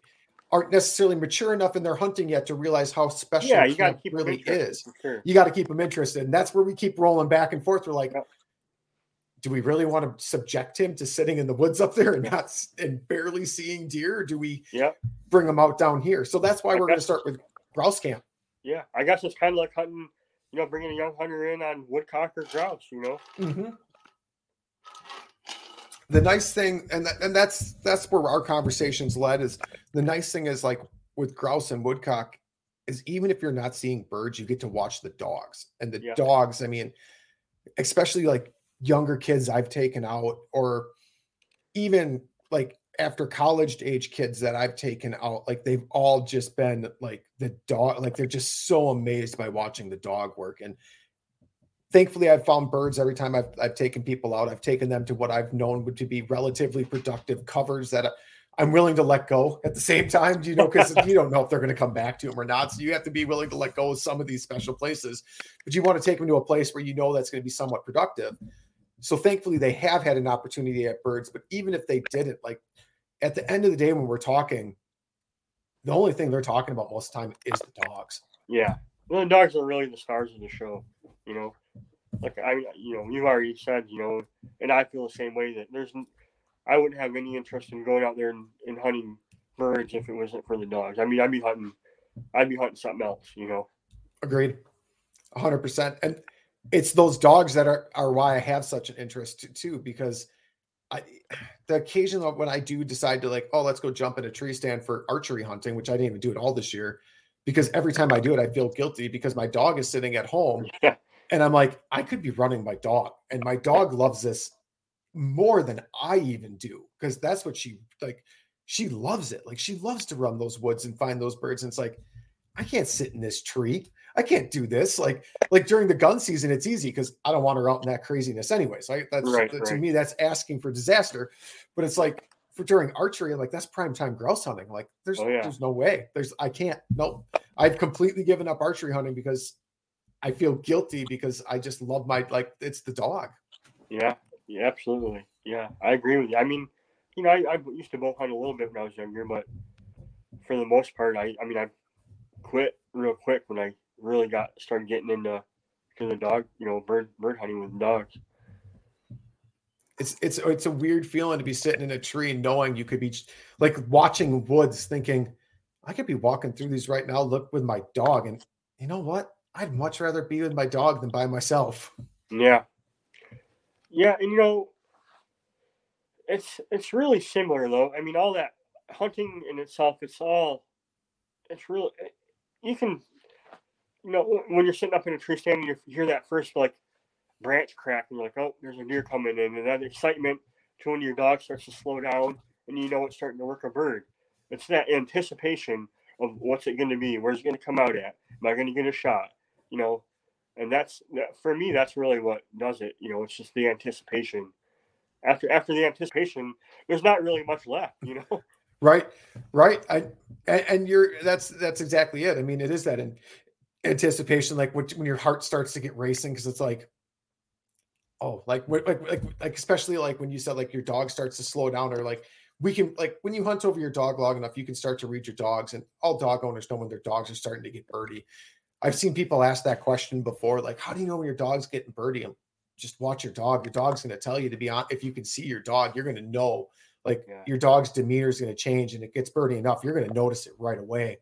aren't necessarily mature enough in their hunting yet to realize how special Yeah, you got to camp keep really is. Sure. You got to keep them interested, and that's where we keep rolling back and forth. We're like, do we really want to subject him to sitting in the woods up there and not and barely seeing deer? Or do we bring him out down here? So that's why I we're going to start with grouse camp. Yeah, I guess it's kind of like hunting, you know, bringing a young hunter in on woodcock or grouse. You know. Mm-hmm. The nice thing, and that, and that's that's where our conversations led. Is the nice thing is like with grouse and woodcock, is even if you're not seeing birds, you get to watch the dogs and the Yeah. dogs. I mean, especially like younger kids I've taken out, or even like after college age kids that I've taken out, like they've all just been like the dog, like they're just so amazed by watching the dog work. And thankfully I've found birds every time I've, I've taken people out. I've taken them to what I've known would to be relatively productive covers that I'm willing to let go at the same time, you know, because [laughs] you don't know if they're going to come back to them or not. So you have to be willing to let go of some of these special places, but you want to take them to a place where you know that's going to be somewhat productive. So thankfully they have had an opportunity at birds, but even if they didn't, like at the end of the day, when we're talking, the only thing they're talking about most of the time is the dogs. Yeah. Well, the dogs are really the stars of the show. You know, like I, you know, you've already said, you know, and I feel the same way that there's, I wouldn't have any interest in going out there and, and hunting birds if it wasn't for the dogs. I mean, I'd be hunting, I'd be hunting something else. You know. Agreed. hundred percent. And it's those dogs that are, are why I have such an interest too, because I, [sighs] the occasion of when I do decide to like, oh, let's go jump in a tree stand for archery hunting, which I didn't even do it all this year because every time I do it, I feel guilty because my dog is sitting at home [laughs] Yeah. And I'm like, I could be running my dog and my dog loves this more than I even do because that's what she like. She loves it. Like she loves to run those woods and find those birds. And it's like, I can't sit in this tree. I can't do this. Like, like during the gun season, it's easy because I don't want her out in that craziness anyways. Right. That's Right, that- to me, that's asking for disaster. But it's like for during archery, like that's prime time grouse hunting. Like there's Oh, yeah. there's no way. There's I can't. No, I've completely given up archery hunting because I feel guilty because I just love my like it's the dog. Yeah. Yeah. Absolutely. Yeah. I agree with you. I mean, you know, I, I used to bow hunt a little bit when I was younger, but for the most part, I, I mean, I quit real quick when I really got started getting into to the dog, you know, bird bird hunting with dogs. it's it's it's a weird feeling to be sitting in a tree knowing you could be like watching woods thinking i could be walking through these right now look with my dog and you know what i'd much rather be with my dog than by myself Yeah. Yeah, and you know, it's it's really similar though. I mean, all that hunting in itself, it's all it's really You can, you know, when- you're sitting up in a tree stand and you hear that first like branch crack, and you're like, oh, there's a deer coming in, and that excitement to when your dog starts to slow down and you know it's starting to work a bird. It's that anticipation of what's it going to be, where's it going to come out at, am I going to get a shot, you know, and that's for me that's really what does it you know it's just the anticipation. After after the anticipation there's not really much left you know? [laughs] Right right i and, and you're that's that's exactly it. I mean it is that in, anticipation like when, when your heart starts to get racing because it's like oh like like like like especially like when you said like your dog starts to slow down or like we can like when you hunt over your dog long enough you can start to read your dogs and all dog owners know when their dogs are starting to get birdie i've seen people ask that question before like how do you know when your dog's getting birdie? Just watch your dog. Your dog's going to tell you to be on if you can see your dog you're going to know like Yeah. your dog's demeanor is going to change and it gets birdie enough you're going to notice it right away.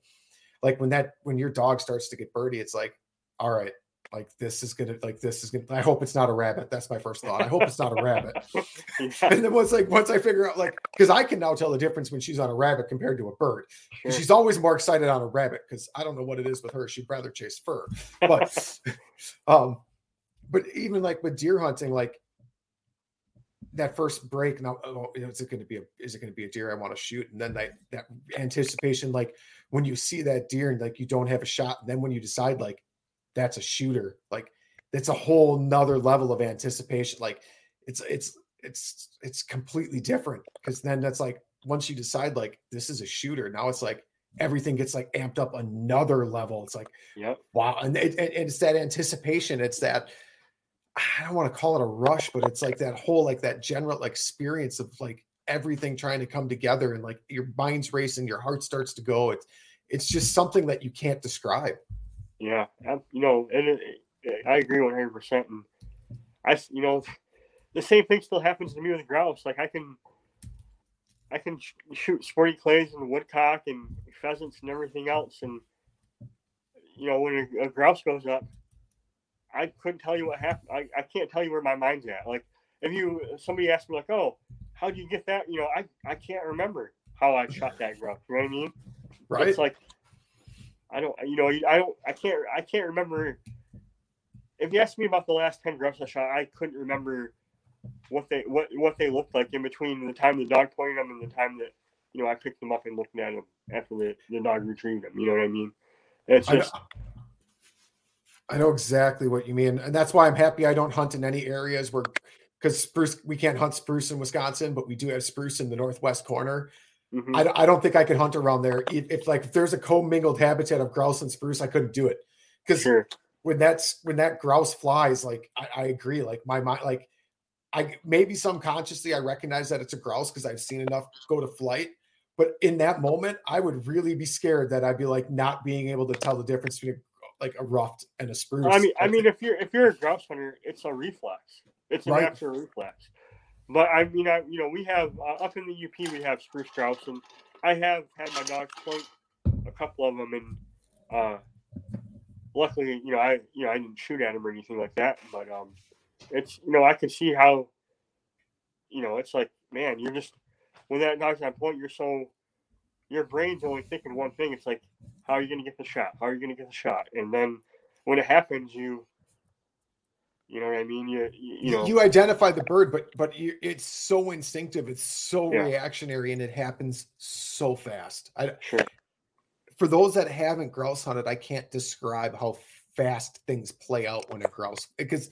Like when that when your dog starts to get birdie it's like all right like this is gonna like this is gonna i hope it's not a rabbit. That's my first thought. I hope it's not a rabbit. [laughs] Yeah, and then once like once i figure out like because i can now tell the difference when she's on a rabbit compared to a bird. Sure. she's always more excited on a rabbit because i don't know what it is with her. She'd rather chase fur. But [laughs] [laughs] um but even like with deer hunting like that first break now oh, you know, is it going to be a is it going to be a deer i want to shoot? And then that that anticipation like when you see that deer and like you don't have a shot and then when you decide like that's a shooter. Like it's a whole nother level of anticipation. Like it's it's it's it's completely different because then that's like once you decide like this is a shooter now it's like everything gets like amped up another level. It's like yep. wow and, it, and and it's that anticipation. It's that i don't want to call it a rush but it's like that whole like that general experience of like everything trying to come together and like your mind's racing, your heart starts to go. It's it's just something that you can't describe. Yeah, I, you know, and it, it, I agree one hundred percent. And I, you know, the same thing still happens to me with grouse. Like I can, I can sh- shoot sporty clays and woodcock and pheasants and everything else, and you know, when a, a grouse goes up, I couldn't tell you what happened. I, I can't tell you where my mind's at. Like if you somebody asked me like, oh, how do you get that? You know, I I can't remember how I shot that grouse. You know what I mean? Right. It's like I don't, you know, I don't, I can't, I can't remember. If you asked me about the last ten grouse I shot, I couldn't remember what they what what they looked like in between the time the dog pointed them and the time that you know I picked them up and looked at them after the, the dog retrieved them. You know what I mean? It's I know, just I know exactly what you mean, and that's why I'm happy I don't hunt in any areas where because spruce we can't hunt spruce in Wisconsin, but we do have spruce in the northwest corner. Mhm. I, I don't think I could hunt around there. If, if like if there's a commingled habitat of grouse and spruce, I couldn't do it because sure. when that's when that grouse flies, like I, I agree. Like my mind, like I maybe subconsciously I recognize that it's a grouse because I've seen enough go to flight. But in that moment, I would really be scared that I'd be like not being able to tell the difference between like a ruffed and a spruce. I mean, I think- mean, if you're if you're a grouse hunter, it's a reflex. It's a Right. natural reflex. But I mean, I you know, we have uh, up in the UP, we have spruce grouse, and I have had my dogs point a couple of them, and uh, luckily, you know, I you know I didn't shoot at them or anything like that. But um, it's you know, I can see how, you know, it's like man, you're just when that dog's on point, you're so your brain's only thinking one thing. It's like, how are you going to get the shot? How are you going to get the shot? And then when it happens, you, you know what I mean? You, you, you know, you identify the bird, but but it's so instinctive, it's so Yeah. reactionary, and it happens so fast. I, sure. for those that haven't grouse hunted, I can't describe how fast things play out when a grouse because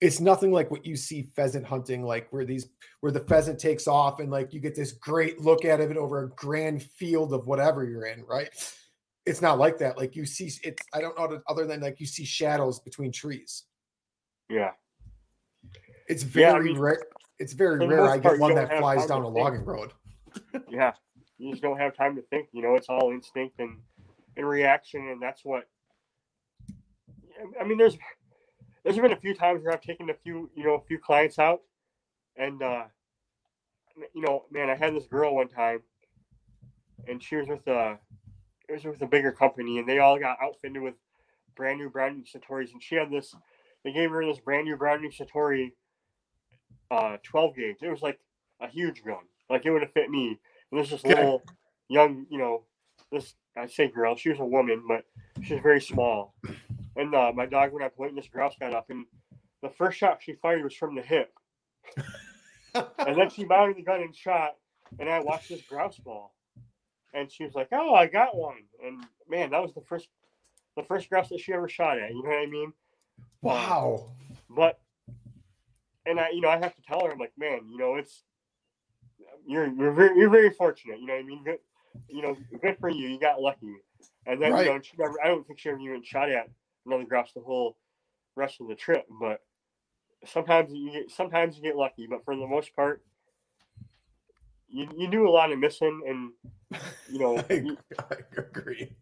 it's nothing like what you see pheasant hunting, like where these where the pheasant takes off and like you get this great look at of it over a grand field of whatever you're in, right? It's not like that. Like you see, it's I don't know other than like you see shadows between trees. Yeah. It's Yeah, I very mean, rare. It's very rare. I get one that flies down a logging road. [laughs] Yeah. You just don't have time to think, you know, it's all instinct and, and reaction. And that's what, I mean, there's, there's been a few times where I've taken a few, you know, a few clients out and, uh, you know, man, I had this girl one time and she was with a, it was with a bigger company and they all got outfitted with brand new brand new Citori's and she had this, they gave her this brand new Browning Citori, uh, 12 gauge. It was like a huge gun. Like it would have fit me. And there's this Okay. little young, you know, this, I say girl, she was a woman, but she's very small. And uh, my dog, when I pointed, this grouse got up and the first shot she fired was from the hip. And then she mounted the gun and shot, and I watched this grouse ball, And she was like, "Oh, I got one!" And man, that was the first, the first grouse that she ever shot at. You know what I mean? Wow. But, and I, you know, I have to tell her, I'm like, man, you know, it's you're you're very you're very fortunate. You know what I mean? Good, you know, good for you. You got lucky. And then Right. you know, she never. I don't think she ever even shot at another grouse the whole rest of the trip. But sometimes you get sometimes you get lucky, but for the most part, you you do a lot of missing, and you know, [laughs] I, you- I agree.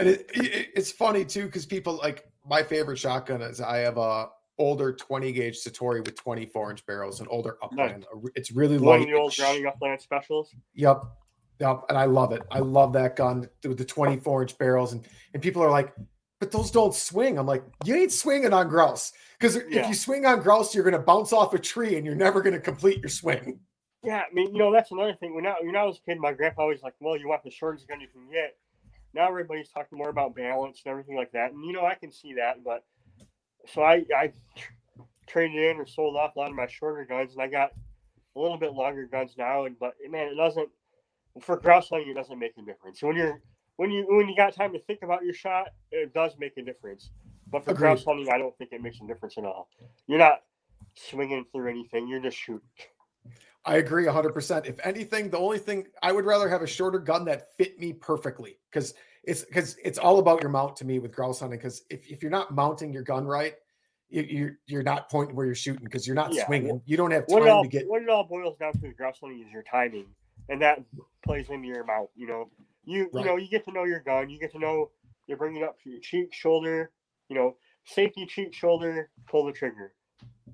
And it, it, it's funny too because people like my favorite shotgun is I have a older 20 gauge Citori with 24 inch barrels, an older upland. Re- It's really one of light. the old it's- upland specials. Yep. Yep. And I love it. I love that gun with the 24 inch barrels. And and people are like, but those don't swing. I'm like, you ain't swinging on grouse. Because if you swing on grouse, you're gonna bounce off a tree and you're never gonna complete your swing. Yeah, I mean, you know, that's another thing. When I, when I was a kid, my grandpa always like, well, you want the shortest gun you can get. Now everybody's talking more about balance and everything like that. And, you know, I can see that. But so I, I traded in or sold off a lot of my shorter guns and I got a little bit longer guns now. And, but man, it doesn't, for grouse hunting, it doesn't make a difference. When you're, when you, when you got time to think about your shot, it does make a difference. But for Agreed. grouse hunting, I don't think it makes a difference at all. You're not swinging through anything. You're just shooting. I agree 100%. If anything, the only thing I would rather have a shorter gun that fit me perfectly because it's because it's all about your mount to me with grouse hunting. Because if, if you're not mounting your gun right, you, you're you're not pointing where you're shooting because you're not Yeah, swinging. You don't have time all to get what it all boils down to with grouse hunting is your timing, and that plays into your mount. You know, you Right. you know you get to know your gun. You get to know you're bringing up to your cheek, shoulder. You know, safety, cheek, shoulder, pull the trigger,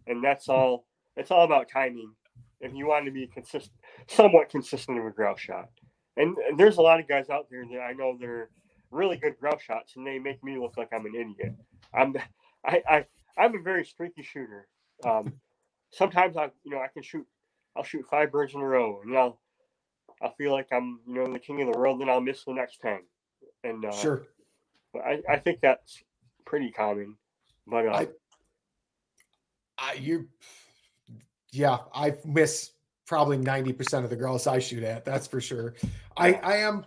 and that's all. It's all about timing. If you want to be consistent, somewhat consistent with a grouse shot, and, and there's a lot of guys out there that I know they're really good grouse shots, and they make me look like I'm an idiot. I'm, I, I, I'm a very streaky shooter. Um, sometimes I, you know, I can shoot, I'll shoot five birds in a row, and I'll, I'll feel like I'm, you know, the king of the world, and I'll miss the next ten. And uh, sure. but I, I think that's pretty common. But uh, I- I, you, yeah, I miss probably ninety percent of the girls I shoot at. That's for sure. I, I am,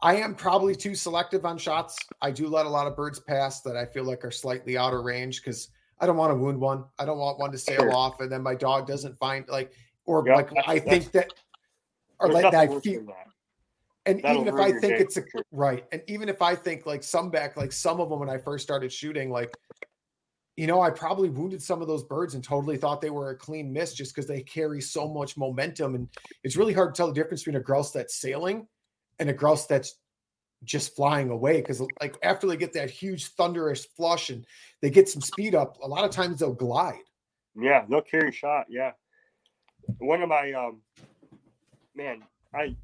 I am probably too selective on shots. I do let a lot of birds pass that I feel like are slightly out of range because I don't want to wound one. I don't want one to sail Sure. off and then my dog doesn't find like, or Yeah, like I think that, or like I feel. that. And That'll even if I think it's a sure. right, and even if I think like some back, like some of them when I first started shooting, like you know, I probably wounded some of those birds and totally thought they were a clean miss just because they carry so much momentum. And it's really hard to tell the difference between a grouse that's sailing and a grouse that's just flying away. Because like after they get that huge thunderous flush and they get some speed up, a lot of times they'll glide. Yeah, they'll carry shot. Yeah, one of my um, man, I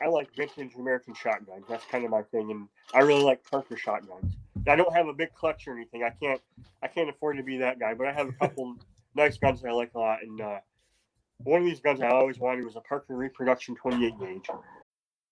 I like vintage American shotguns. That's kind of my thing, and I really like Parker shotguns. I don't have a big clutch or anything. I can't I can't afford to be that guy, but I have a couple [laughs] nice guns that I like a lot. And uh, one of these guns I always wanted was a Parker Reproduction 28 gauge.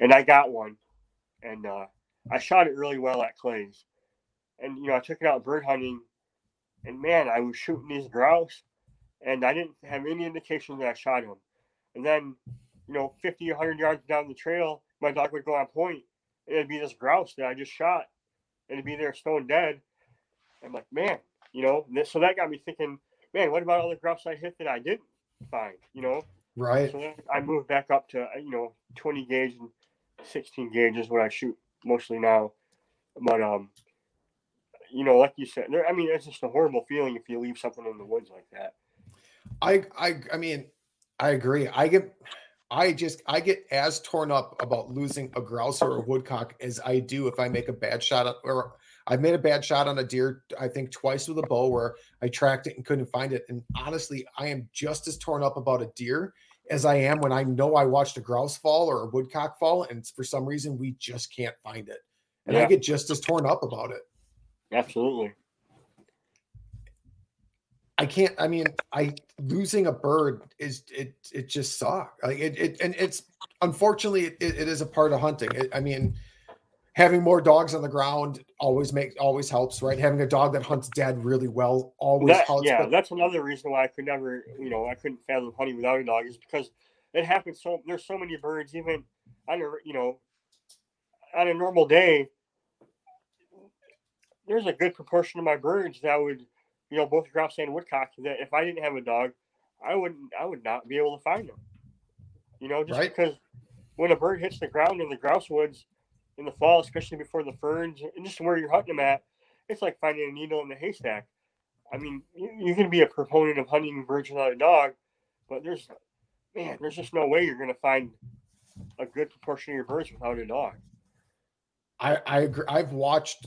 And I got one, and uh, I shot it really well at Clay's, and you know I took it out bird hunting, and man, I was shooting these grouse, and I didn't have any indication that I shot them, and then you know 50 100 yards down the trail, my dog would go on point, and it'd be this grouse that I just shot, and it'd be there stone dead. I'm like, man, you know, so that got me thinking, man, what about all the grouse I hit that I didn't find, you know? Right. So then I moved back up to uh, you know 20 gauge and 16 gauge is what I shoot mostly now. But um, you know, like you said, there, I mean, it's just a horrible feeling if you leave something in the woods like that. I I I mean, I agree. I get I just I get as torn up about losing a grouse or a woodcock as I do if I make a bad shot or I've made a bad shot on a deer, I think twice with a bow where I tracked it and couldn't find it. And honestly, I am just as torn up about a deer as I am when I know I watched a grouse fall or a woodcock fall, and for some reason we just can't find it. And I get just as torn up about it. Absolutely. I can't. I mean, I losing a bird is it. It just sucks. Like it. It and it's unfortunately it, it is a part of hunting. It, I mean, having more dogs on the ground always makes always helps, right? Having a dog that hunts dead really well always That, helps. yeah, but- that's another reason why I could never, you know, I couldn't fathom hunting without a dog is because it happens so. There's so many birds, even on a, you know, on a normal day. There's a good proportion of my birds that would, you know, both grouse and woodcock. That if I didn't have a dog, I wouldn't, I would not be able to find them. You know, just Right. because when a bird hits the ground in the grouse woods in the fall, especially before the ferns, and just where you're hunting them at, it's like finding a needle in the haystack. I mean, you, can be a proponent of hunting birds without a dog, but there's, man, there's just no way you're going to find a good proportion of your birds without a dog. I, I agree. I've watched.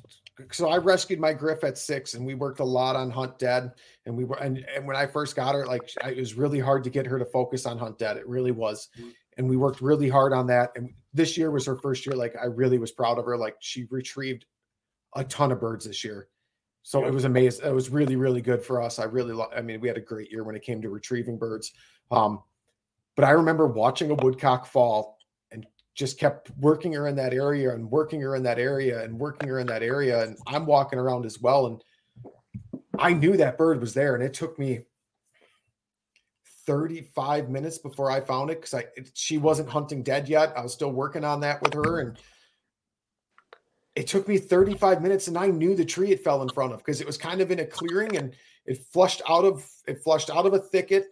So I rescued my Griff at six, and we worked a lot on Hunt Dead. And we were, and, and when I first got her, like I, it was really hard to get her to focus on Hunt Dead. It really was, mm. And we worked really hard on that. And this year was her first year. Like I really was proud of her. Like she retrieved a ton of birds this year, so Yep. it was amazing. It was really really good for us. I really, lo- I mean, we had a great year when it came to retrieving birds. Um, but I remember watching a woodcock fall and just kept working her in that area and working her in that area and working her in that area. And I'm walking around as well. And I knew that bird was there, and it took me 35 minutes before I found it because I it, she wasn't hunting dead yet. I was still working on that with her, and it took me 35 minutes, and I knew the tree it fell in front of because it was kind of in a clearing and it flushed out of it flushed out of a thicket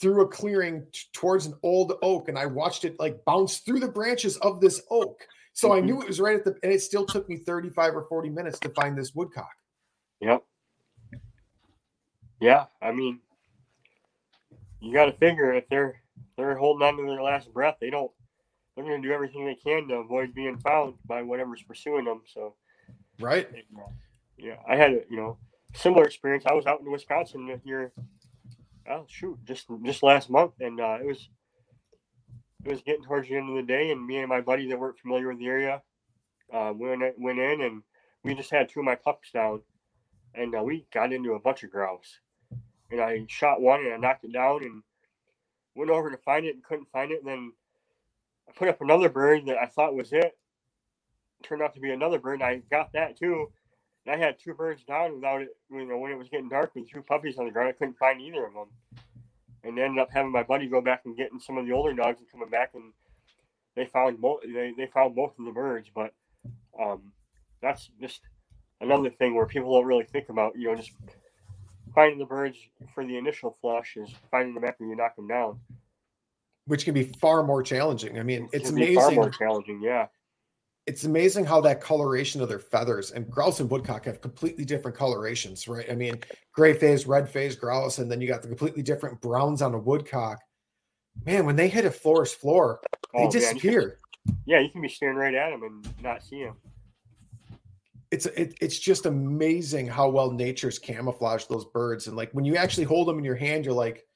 through a clearing t- towards an old oak, and I watched it like bounce through the branches of this oak. So I knew mm-hmm. it was right at the, and it still took me 35 or 40 minutes to find this woodcock. Yep. Yeah, I mean, you got to figure if they're they're holding on to their last breath, they don't. They're going to do everything they can to avoid being found by whatever's pursuing them. So, Right. yeah, I had a you know similar experience. I was out in Wisconsin here. Oh shoot, just just last month, and uh, it was it was getting towards the end of the day, and me and my buddy that weren't familiar with the area uh, went went in, and we just had two of my pups down, and uh, we got into a bunch of grouse, and I shot one and I knocked it down, and went over to find it and couldn't find it, and then I put up another bird that I thought was it. Turned out to be another bird, and I got that too. And I had two birds down without it. You know, when it was getting dark with two puppies on the ground, I couldn't find either of them. And ended up having my buddy go back and getting some of the older dogs and coming back, and they found both. They, they found both of the birds, but um, that's just another thing where people don't really think about. You know, just finding the birds for the initial flush is finding them after you knock them down. Which can be far more challenging. I mean, it's Can be far amazing. more challenging. Yeah. it's amazing how that coloration of their feathers and grouse and woodcock have completely different colorations, right? I mean, gray phase, red phase grouse, and then you got the completely different browns on a woodcock. Man, when they hit a forest floor, they Oh, man, disappear. Yeah, you can be staring right at them and not see them. It's it, it's just amazing how well nature's camouflaged those birds. And like when you actually hold them in your hand, you're like,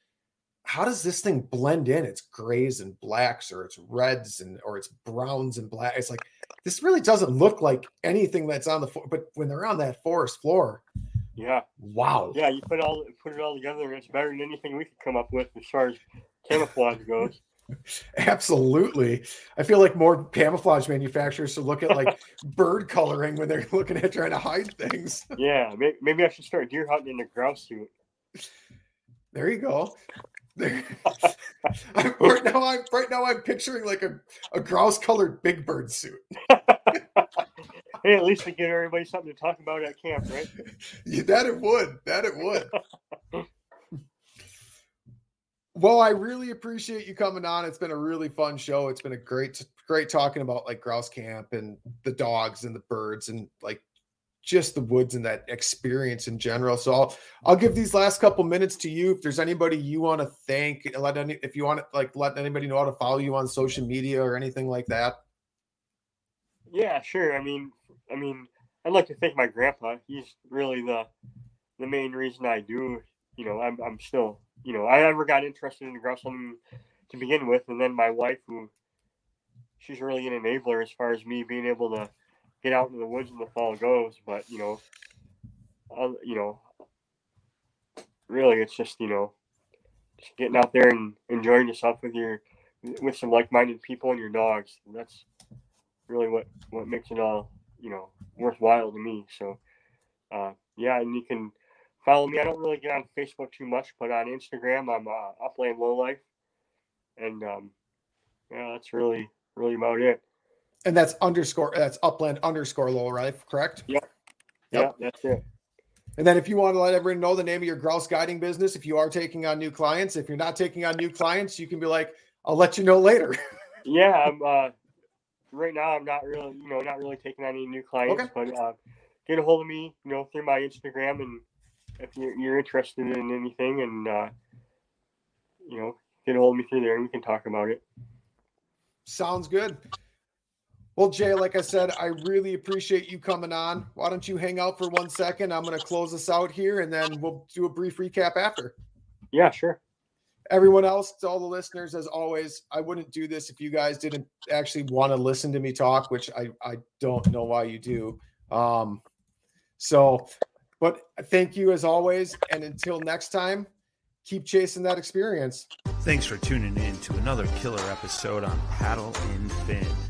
how does this thing blend in? It's grays and blacks, or it's reds and or it's browns and black. It's like this really doesn't look like anything that's on the fo- but when they're on that forest floor, Yeah. wow. Yeah, you put all put it all together, and it's better than anything we could come up with as far as camouflage goes. [laughs] Absolutely. I feel like more camouflage manufacturers should look at like [laughs] bird coloring when they're looking at trying to hide things. Yeah, maybe I should start deer hunting in a grouse suit. There you go. There. [laughs] I'm- right now, I'm right now. I'm picturing like a, a grouse colored big bird suit. Hey, at least we give everybody something to talk about at camp, right? Yeah, that it would. That it would. Well, I really appreciate you coming on. It's been a really fun show. It's been a great, great talking about like grouse camp and the dogs and the birds and like just the woods and that experience in general. So I'll I'll give these last couple minutes to you. If there's anybody you want to thank, let any if you want to like let anybody know how to follow you on social media or anything like that. Yeah, sure. I mean, I mean, I'd like to thank my grandpa. He's really the the main reason I do. You know, I'm I'm still. You know, I never got interested in hunting to begin with, and then my wife, who she's really an enabler as far as me being able to get out in the woods in the fall goes. But you know, uh, you know, really, it's just you know, just getting out there and enjoying yourself with your with some like-minded people and your dogs. That's really what what makes it all you know worthwhile to me. So uh, yeah, and you can follow me. I don't really get on Facebook too much, but on Instagram, I'm uh, Upland Lowlife, and um, yeah, that's really really about it. And that's underscore that's upland underscore low, right? Correct? Yeah, Yep. that's it. And then if you want to let everyone know the name of your grouse guiding business, if you are taking on new clients, if you're not taking on new clients, you can be like, I'll let you know later. [laughs] Yeah, I'm uh, right now. I'm not really you know not really taking on any new clients, Okay. but uh, get a hold of me, you know, through my Instagram, and if you're, you're interested in anything, and uh, you know, get hold me through there, and we can talk about it. Sounds good. Well, Jay, like I said, I really appreciate you coming on. Why don't you hang out for one second? I'm going to close this out here and then we'll do a brief recap after. Yeah, sure. Everyone else, to all the listeners, as always, I wouldn't do this if you guys didn't actually want to listen to me talk, which I, I don't know why you do. Um, so, but thank you as always. And until next time, keep chasing that experience. Thanks for tuning in to another killer episode on Paddle N Fin.